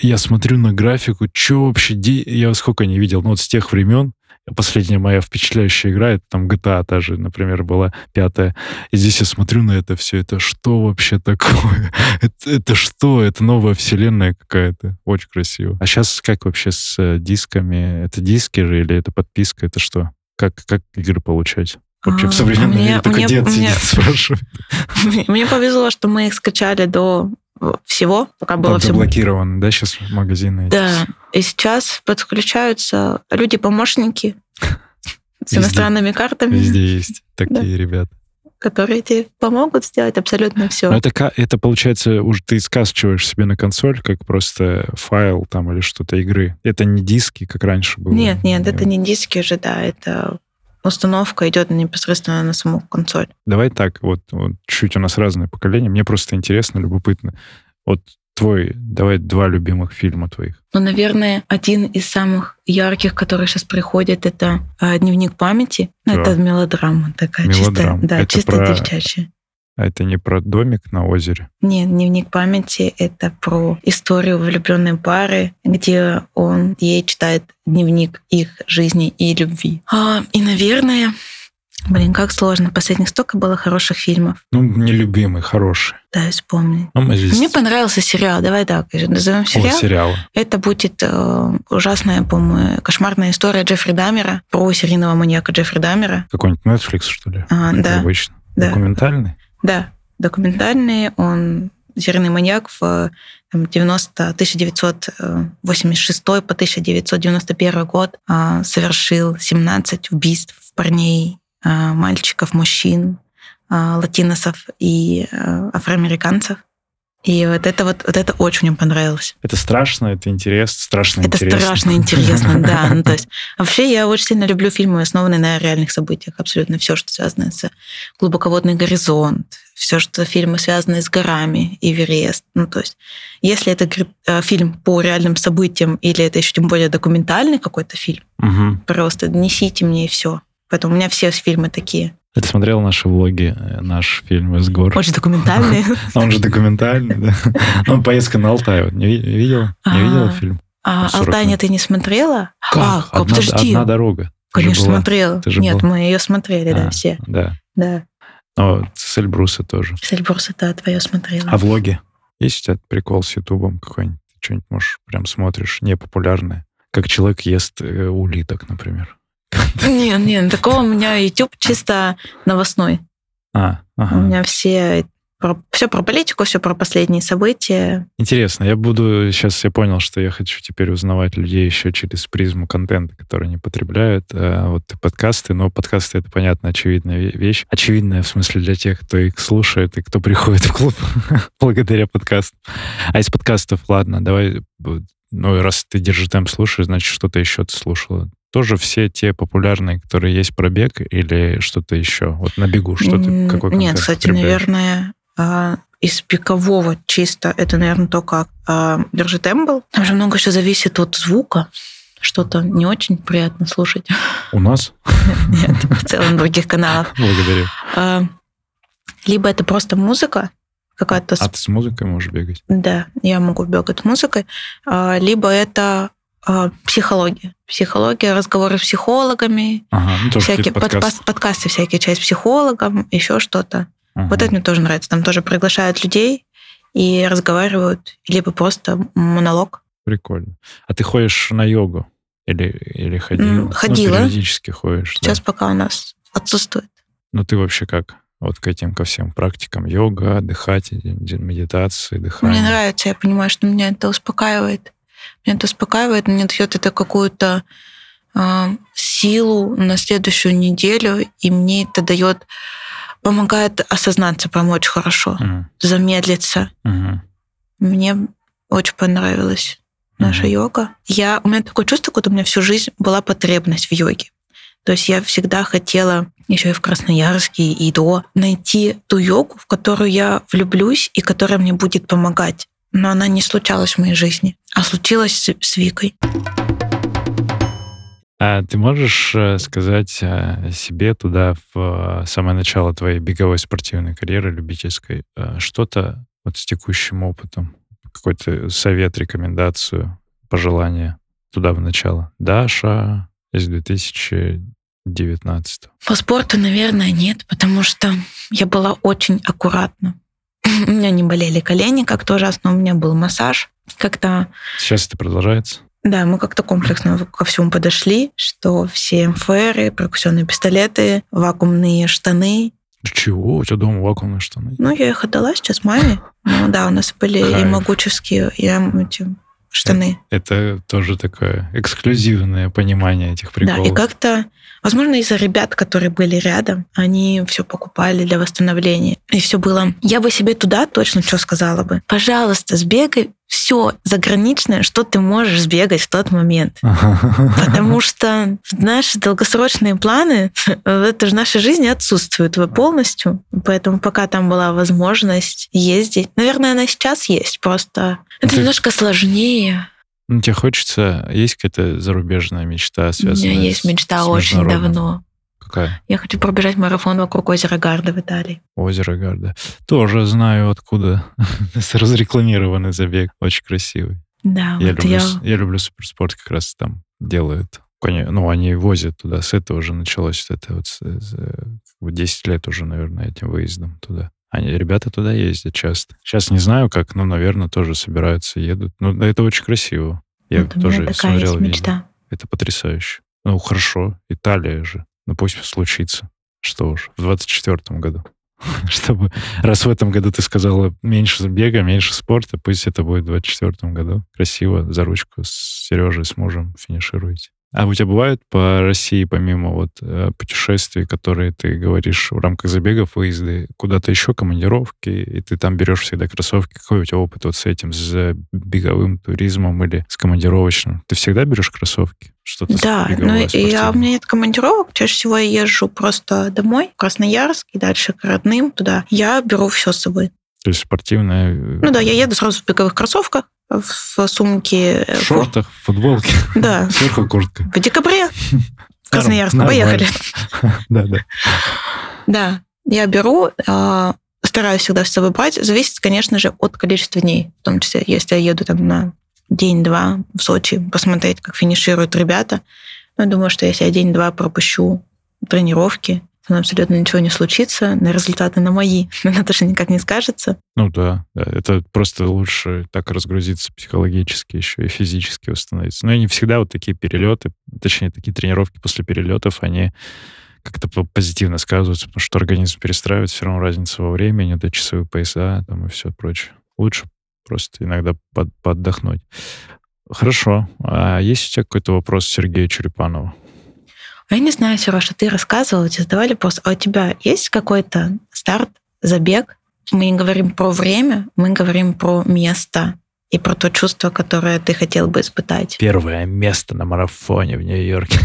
[SPEAKER 2] Я смотрю на графику, что вообще, я сколько не видел, ну вот с тех времен, последняя моя впечатляющая игра, это там GTA та же, например, была пятая, и здесь я смотрю на это все, это что вообще такое? это, это что? Это новая вселенная какая-то. Очень красиво. А сейчас как вообще с э, дисками? Это диски же или это подписка? Это что? Как, как игры получать? Вообще
[SPEAKER 1] А,
[SPEAKER 2] в современном
[SPEAKER 1] мне-
[SPEAKER 2] мире только
[SPEAKER 1] мне-
[SPEAKER 2] дед
[SPEAKER 1] мне-
[SPEAKER 2] сидит, спрашивает.
[SPEAKER 1] Мне повезло, что мы их скачали до всего, пока было
[SPEAKER 2] Там
[SPEAKER 1] все...
[SPEAKER 2] заблокировано, да, сейчас магазины?
[SPEAKER 1] Да, и сейчас подключаются люди-помощники с иностранными картами.
[SPEAKER 2] Везде есть такие ребята.
[SPEAKER 1] которые тебе помогут сделать абсолютно все.
[SPEAKER 2] Но это, это получается, уже ты скачиваешь себе на консоль, как просто файл там или что-то игры. Это не диски, как раньше было.
[SPEAKER 1] Нет, нет, это не диски уже, да, это установка идет непосредственно на саму консоль.
[SPEAKER 2] Давай так, вот, вот чуть у нас разное поколение. Мне просто интересно, любопытно. Вот твой, давай два любимых фильма твоих.
[SPEAKER 1] Ну, наверное, один из самых ярких, который сейчас приходит, это э, «Дневник памяти». Ну,
[SPEAKER 2] Да.
[SPEAKER 1] Это мелодрама такая,
[SPEAKER 2] Мелодрама.
[SPEAKER 1] чисто, да,
[SPEAKER 2] Это
[SPEAKER 1] чисто
[SPEAKER 2] про-
[SPEAKER 1] девчачья.
[SPEAKER 2] А это не про домик на озере?
[SPEAKER 1] Нет, дневник памяти — это про историю влюбленной пары, где он ей читает дневник их жизни и любви. А, и, наверное, блин, как сложно. Последних столько было хороших фильмов.
[SPEAKER 2] Ну, нелюбимый, хороший.
[SPEAKER 1] Да, вспомни.
[SPEAKER 2] Ну, мы здесь...
[SPEAKER 1] Мне понравился сериал. Давай так, назовем
[SPEAKER 2] О,
[SPEAKER 1] сериал.
[SPEAKER 2] сериал.
[SPEAKER 1] Это будет э, ужасная, по-моему, кошмарная история Джеффри Даммера про серийного маньяка Джеффри Даммера.
[SPEAKER 2] Какой-нибудь Netflix, что ли?
[SPEAKER 1] А,
[SPEAKER 2] Как
[SPEAKER 1] да,
[SPEAKER 2] Обычно.
[SPEAKER 1] да.
[SPEAKER 2] Документальный?
[SPEAKER 1] Да, документальный. Он серийный маньяк в там, 90, 1986 по 1991 год а, совершил 17 убийств парней, а, мальчиков, мужчин, а, латиносов и а, афроамериканцев. И вот это вот, вот это очень мне понравилось.
[SPEAKER 2] Это страшно, это интересно, страшно
[SPEAKER 1] Это
[SPEAKER 2] интересно.
[SPEAKER 1] страшно интересно, да. Ну, то есть, вообще я очень сильно люблю фильмы, основанные на реальных событиях. Абсолютно все, что связано с глубоководный горизонт, все, что фильмы, связанные с горами, Эверест. Ну, то есть, если это э, фильм по реальным событиям, или это еще тем более документальный какой-то фильм,
[SPEAKER 2] Мгм.
[SPEAKER 1] просто несите мне и все. Поэтому у меня все фильмы такие.
[SPEAKER 2] Ты смотрел наши влоги, э, наш фильм из гор?
[SPEAKER 1] Очень документальные.
[SPEAKER 2] Он же документальный, да? Ну, поездка на Алтай. Не ви- видел? Не
[SPEAKER 1] А,
[SPEAKER 2] видела фильм?
[SPEAKER 1] А
[SPEAKER 2] 40
[SPEAKER 1] Алтайня ты не смотрела? А,
[SPEAKER 2] Как?
[SPEAKER 1] подожди.
[SPEAKER 2] одна дорога. Же
[SPEAKER 1] Конечно, смотрела.
[SPEAKER 2] Же
[SPEAKER 1] Нет, мы ее смотрели, да,
[SPEAKER 2] А,
[SPEAKER 1] все.
[SPEAKER 2] Да.
[SPEAKER 1] Да.
[SPEAKER 2] Но с Эльбруса тоже.
[SPEAKER 1] Сельбурс, это твое смотрела.
[SPEAKER 2] А влоги? Есть у тебя прикол с Ютубом какой-нибудь? Что-нибудь, можешь, прям смотришь, непопулярное? Как человек ест э, улиток, например.
[SPEAKER 1] Нет, нет, такого у меня YouTube чисто новостной.
[SPEAKER 2] А,
[SPEAKER 1] У
[SPEAKER 2] ага.
[SPEAKER 1] меня все про, все про политику, все про последние события.
[SPEAKER 2] Интересно. Я буду... Сейчас я понял, что я хочу теперь узнавать людей еще через призму контента, который они потребляют. А Вот и подкасты. Но подкасты — это, понятно, очевидная ве- вещь. Очевидная, в смысле, для тех, кто их слушает и кто приходит в клуб благодаря подкастам. А из подкастов, ладно, давай... Ну, раз ты «Держи темп» слушаешь, значит, что-то еще ты слушала. Тоже все те популярные, которые есть про бег или что-то еще? Вот на бегу что ты,
[SPEAKER 1] М,
[SPEAKER 2] какой
[SPEAKER 1] Нет, кстати, наверное, а, из пикового чисто, это, наверное, только а, Держи тембл. Там же много еще зависит от звука. Что-то не очень приятно слушать.
[SPEAKER 2] У нас?
[SPEAKER 1] Нет, в целом других каналов.
[SPEAKER 2] Благодарю.
[SPEAKER 1] А, Либо это просто музыка, какая-то
[SPEAKER 2] А ты с музыкой можешь бегать?
[SPEAKER 1] Да, я могу бегать музыкой. Либо это психология. Психология, разговоры с психологами,
[SPEAKER 2] Ага, ну
[SPEAKER 1] всякие
[SPEAKER 2] какие-то
[SPEAKER 1] под-
[SPEAKER 2] подкасты.
[SPEAKER 1] всякие, часть с психологом, еще что-то.
[SPEAKER 2] Ага.
[SPEAKER 1] Вот это мне тоже нравится. Там тоже приглашают людей и разговаривают, либо просто монолог.
[SPEAKER 2] Прикольно. А ты ходишь на йогу? Или, или ходила?
[SPEAKER 1] М,
[SPEAKER 2] Ну,
[SPEAKER 1] ходила.
[SPEAKER 2] периодически ходишь. да.
[SPEAKER 1] Сейчас пока у нас отсутствует.
[SPEAKER 2] Ну, ты вообще как? Вот к этим, ко всем практикам йога, дыхательные, медитации, дыхание.
[SPEAKER 1] Мне нравится, я понимаю, что меня это успокаивает. Меня это успокаивает, мне дает это какую-то а, силу на следующую неделю, и мне это дает, помогает осознаться, помочь хорошо,
[SPEAKER 2] Мгм,
[SPEAKER 1] замедлиться.
[SPEAKER 2] мгм,
[SPEAKER 1] Мне очень понравилась наша
[SPEAKER 2] Мгм.
[SPEAKER 1] йога. Я, у меня такое чувство, как у меня всю жизнь была потребность в йоге. То есть я всегда хотела, еще и в Красноярске, и до, найти ту йогу, в которую я влюблюсь и которая мне будет помогать. Но она не случалась в моей жизни, а случилась с, с Викой.
[SPEAKER 2] А ты можешь э, сказать э, себе туда в э, самое начало твоей беговой спортивной карьеры, любительской, что-то вот с текущим опытом, какой-то совет, рекомендацию, пожелание туда в начало? Даша из 2019.
[SPEAKER 1] По спорту, наверное, нет, потому что я была очень аккуратна. У меня не болели колени как-то ужасно, у меня был массаж. Как-то
[SPEAKER 2] Сейчас это продолжается?
[SPEAKER 1] Да, мы как-то комплексно ко всему подошли, что все МФРы, перкуссионные пистолеты, вакуумные штаны.
[SPEAKER 2] Чего? У тебя дома вакуумные штаны?
[SPEAKER 1] Ну, я их отдала сейчас маме. Ну да, у нас были и
[SPEAKER 2] Кайф.
[SPEAKER 1] могучевские, и ам- эти штаны.
[SPEAKER 2] Это тоже такое эксклюзивное понимание этих приколов.
[SPEAKER 1] Да, и как-то, возможно, из-за ребят, которые были рядом, они все покупали для восстановления. И все было. Я бы себе туда точно что сказала бы. Пожалуйста, сбегай все заграничное, что ты можешь сбегать в тот момент. Потому что наши долгосрочные планы, это же нашей жизни отсутствуют полностью. Поэтому пока там была возможность ездить, наверное, она сейчас есть, просто это ты... немножко сложнее.
[SPEAKER 2] Ну, тебе хочется... Есть какая-то зарубежная мечта, связанная
[SPEAKER 1] У меня есть мечта очень давно.
[SPEAKER 2] Какая?
[SPEAKER 1] Я хочу пробежать марафон вокруг озера Гарда в Италии.
[SPEAKER 2] Озеро Гарда. Тоже знаю откуда. Разрекламированный забег. Очень красивый.
[SPEAKER 1] Да,
[SPEAKER 2] я,
[SPEAKER 1] вот
[SPEAKER 2] люблю,
[SPEAKER 1] я...
[SPEAKER 2] я люблю суперспорт, как раз там делают. Ну, они возят туда. С этого уже началось это вот с, с, 10 лет уже, наверное, этим выездом туда. Они, ребята туда ездят часто. Сейчас не знаю как, но, наверное, тоже собираются, едут. Ну, это очень красиво. Я
[SPEAKER 1] вот
[SPEAKER 2] тоже смотрел
[SPEAKER 1] есть мечта.
[SPEAKER 2] видео. Это потрясающе. Ну, хорошо. Италия же. Ну, пусть случится. Что уж, в 24 году. Чтобы, раз в этом году ты сказала меньше бега, меньше спорта, пусть это будет в 24 году. Красиво, за ручку с Сережей, с мужем финишируете. А у тебя бывают по России, помимо вот э, путешествий, которые ты говоришь в рамках забегов, выезды, куда-то еще командировки, и ты там берешь всегда кроссовки? Какой у тебя опыт вот с этим, с беговым туризмом или с командировочным? Ты всегда берешь кроссовки? Что-то
[SPEAKER 1] да, ну я, у меня нет командировок, чаще всего я езжу просто домой, в Красноярск, и дальше к родным туда. Я беру все с собой.
[SPEAKER 2] То есть спортивная...
[SPEAKER 1] Ну да, я еду сразу в беговых кроссовках, в сумке.
[SPEAKER 2] В шортах, в футболке.
[SPEAKER 1] Да.
[SPEAKER 2] Сверху куртка.
[SPEAKER 1] В декабре. В Красноярск. Поехали.
[SPEAKER 2] Да, да.
[SPEAKER 1] Да, я беру, а, стараюсь всегда с собой брать. Зависит, конечно же, от количества дней. В том числе, если я еду там на день-два в Сочи, посмотреть, как финишируют ребята. Но я думаю, что если я день-два пропущу тренировки, то абсолютно ничего не случится, на результаты на мои, на то, что никак не скажется.
[SPEAKER 2] Ну да, да, это просто лучше так разгрузиться психологически еще и физически восстановиться. Но и не всегда вот такие перелеты, точнее, такие тренировки после перелетов, они как-то позитивно сказываются, потому что организм перестраивает, все равно разница во времени, это часовые пояса там и все прочее. Лучше просто иногда под, поддохнуть. Хорошо. А есть у тебя какой-то вопрос Сергею Черепанову?
[SPEAKER 1] А я не знаю, Сережа, ты рассказывал, тебе задавали вопрос, а у тебя есть какой-то старт, забег? Мы не говорим про время, мы говорим про место и про то чувство, которое ты хотел бы испытать.
[SPEAKER 2] Первое место на марафоне в Нью-Йорке.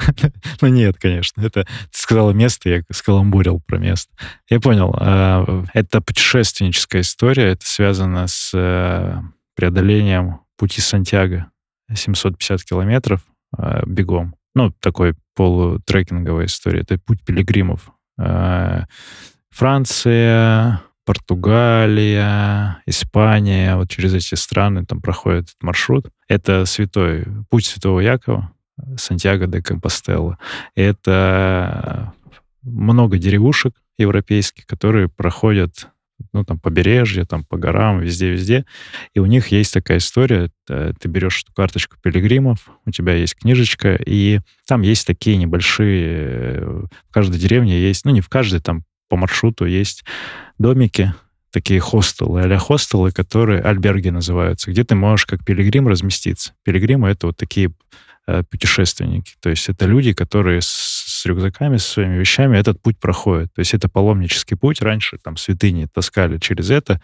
[SPEAKER 2] ну нет, конечно. Это ты сказала место, я скаламбурил про место. Я понял. А, это путешественническая история. Это связано с э, преодолением пути Сантьяго. 750 километров э, бегом. Ну, такой полутрекинговая история. Это путь пилигримов. Э, Франция, Португалия, Испания, вот через эти страны там проходит этот маршрут. Это святой, путь святого Якова, Сантьяго де Компостелло. Это много деревушек европейских, которые проходят ну, там, побережье, там, по горам, везде-везде. И у них есть такая история. Ты берешь эту карточку пилигримов, у тебя есть книжечка, и там есть такие небольшие... В каждой деревне есть... Ну, не в каждой, там по маршруту есть домики, такие хостелы, а хостелы, которые альберги называются, где ты можешь как пилигрим разместиться. Пилигримы — это вот такие э, путешественники. То есть это люди, которые с с рюкзаками, со своими вещами этот путь проходит. То есть это паломнический путь. Раньше там святыни таскали через это,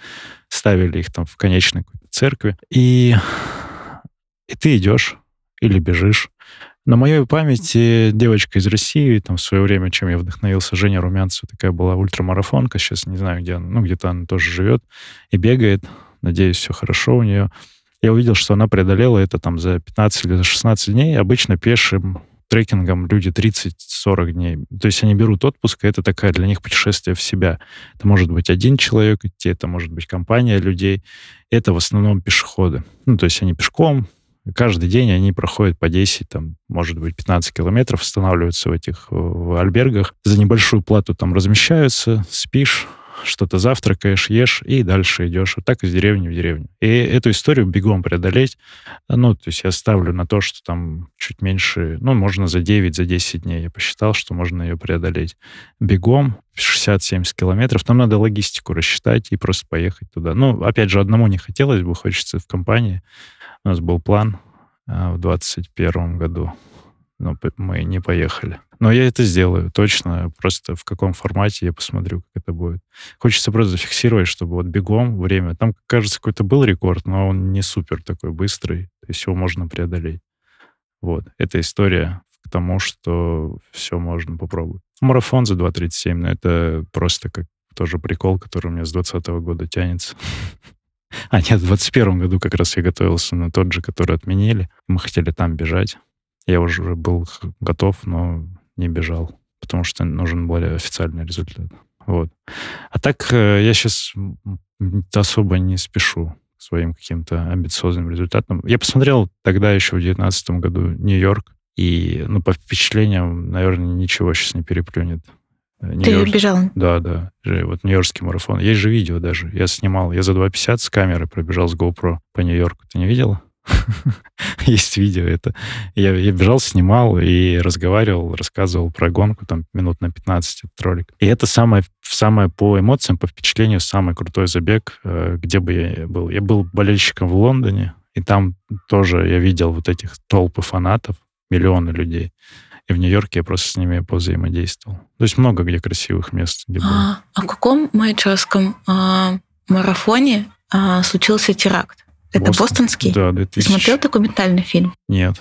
[SPEAKER 2] ставили их там в конечной какой-то церкви. И, и ты идешь или бежишь. На моей памяти девочка из России, там в свое время, чем я вдохновился, Женя Румянцева, такая была ультрамарафонка, сейчас не знаю, где она, ну, где-то она тоже живет и бегает. Надеюсь, все хорошо у нее. Я увидел, что она преодолела это там за 15 или за 16 дней, обычно пешим трекингом люди 30-40 дней. То есть они берут отпуск, и это такая для них путешествие в себя. Это может быть один человек идти, это может быть компания людей. Это в основном пешеходы. Ну, то есть они пешком, каждый день они проходят по 10, там, может быть, 15 километров, останавливаются в этих в альбергах. За небольшую плату там размещаются, спишь, что-то завтракаешь, ешь и дальше идешь. Вот так из деревни в деревню. И эту историю бегом преодолеть, ну, то есть я ставлю на то, что там чуть меньше, ну, можно за 9, за 10 дней. Я посчитал, что можно ее преодолеть. Бегом 60-70 километров. Там надо логистику рассчитать и просто поехать туда. Ну, опять же, одному не хотелось бы, хочется в компании. У нас был план а, в 2021 году но мы не поехали. Но я это сделаю, точно. Просто в каком формате я посмотрю, как это будет. Хочется просто зафиксировать, чтобы вот бегом время... Там, кажется, какой-то был рекорд, но он не супер такой быстрый. То есть его можно преодолеть. Вот. Эта история к тому, что все можно попробовать. Марафон за 2.37, но это просто как тоже прикол, который у меня с 2020 года тянется. А, нет, в 2021 году как раз я готовился на тот же, который отменили. Мы хотели там бежать. Я уже был готов, но не бежал, потому что нужен более официальный результат. Вот. А так э, я сейчас особо не спешу к своим каким-то амбициозным результатам. Я посмотрел тогда еще в 2019 году Нью-Йорк, и, ну, по впечатлениям, наверное, ничего сейчас не переплюнет.
[SPEAKER 1] Ты бежал?
[SPEAKER 2] Да, да. Вот Нью-Йоркский марафон. Есть же видео даже. Я снимал. Я за 2.50 с камеры пробежал с GoPro по Нью-Йорку. Ты не видела? Есть видео это. Я, я бежал, снимал и разговаривал, рассказывал про гонку, там, минут на 15 этот ролик. И это самое, самое по эмоциям, по впечатлению, самый крутой забег, э, где бы я был. Я был болельщиком в Лондоне, и там тоже я видел вот этих толпы фанатов, миллионы людей. И в Нью-Йорке я просто с ними взаимодействовал. То есть много где красивых мест. Где
[SPEAKER 1] а, а в каком майчарском а, марафоне а, случился теракт? Это Бостон. бостонский?
[SPEAKER 2] Да, 2000.
[SPEAKER 1] Ты смотрел документальный фильм?
[SPEAKER 2] Нет.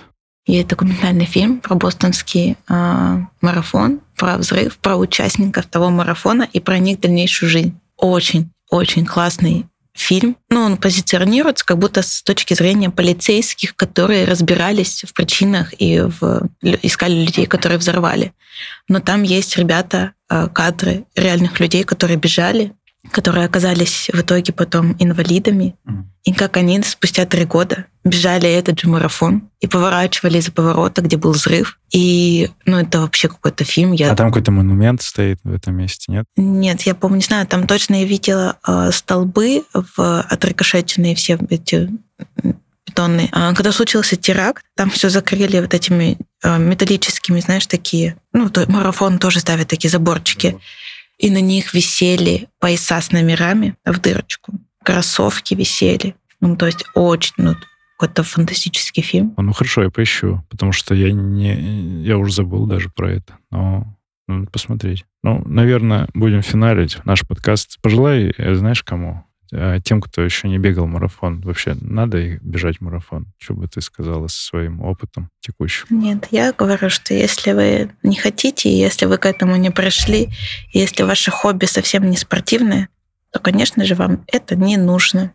[SPEAKER 1] Есть документальный фильм про бостонский э, марафон, про взрыв, про участников того марафона и про них дальнейшую жизнь. Очень, очень классный фильм. Ну, он позиционируется как будто с точки зрения полицейских, которые разбирались в причинах и в... искали людей, которые взорвали. Но там есть ребята, э, кадры реальных людей, которые бежали, которые оказались в итоге потом инвалидами, mm. и как они спустя три года бежали этот же марафон и поворачивали из-за поворота, где был взрыв. И, ну, это вообще какой-то фильм. Я...
[SPEAKER 2] А там какой-то монумент стоит в этом месте, нет?
[SPEAKER 1] Нет, я помню, не знаю, там точно я видела э, столбы в отрикошеченные все эти бетонные. А когда случился теракт, там все закрыли вот этими э, металлическими, знаешь, такие, ну, то, марафон тоже ставят такие заборчики. Mm и на них висели пояса с номерами в дырочку. Кроссовки висели. Ну, то есть очень, ну, какой-то фантастический фильм.
[SPEAKER 2] Ну, хорошо, я поищу, потому что я не... Я уже забыл даже про это, но надо посмотреть. Ну, наверное, будем финалить наш подкаст. Пожелай, э, знаешь, кому? А тем, кто еще не бегал марафон, вообще надо бежать марафон? Что бы ты сказала со своим опытом текущим?
[SPEAKER 1] Нет, я говорю, что если вы не хотите, если вы к этому не пришли, если ваше хобби совсем не спортивное, то, конечно же, вам это не нужно.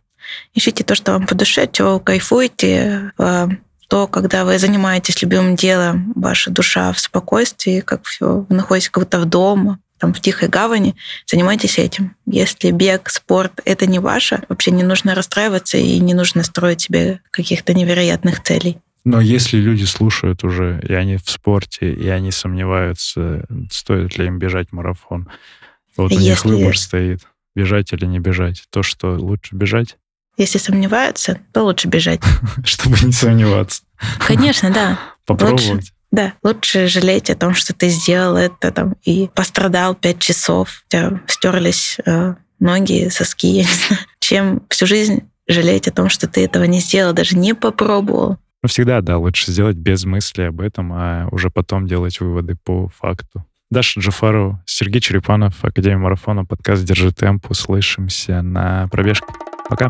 [SPEAKER 1] Ищите то, что вам по душе, чего вы кайфуете, а, то, когда вы занимаетесь любимым делом, ваша душа в спокойствии, как все, вы находитесь как будто в дома, там, в тихой гавани, занимайтесь этим. Если бег, спорт — это не ваше, вообще не нужно расстраиваться и не нужно строить себе каких-то невероятных целей.
[SPEAKER 2] Но если люди слушают уже, и они в спорте, и они сомневаются, стоит ли им бежать марафон, вот если... у них выбор стоит, бежать или не бежать. То, что лучше бежать?
[SPEAKER 1] Если сомневаются, то лучше бежать.
[SPEAKER 2] Чтобы не сомневаться.
[SPEAKER 1] Конечно, да.
[SPEAKER 2] Попробовать.
[SPEAKER 1] Да, лучше жалеть о том, что ты сделал это там и пострадал пять часов, у тебя стерлись э, ноги, соски, я не знаю, чем всю жизнь жалеть о том, что ты этого не сделал, даже не попробовал.
[SPEAKER 2] Ну, всегда, да, лучше сделать без мысли об этом, а уже потом делать выводы по факту. Даша Джафаров, Сергей Черепанов, Академия марафона, подкаст «Держи темп». Услышимся на пробежке. Пока.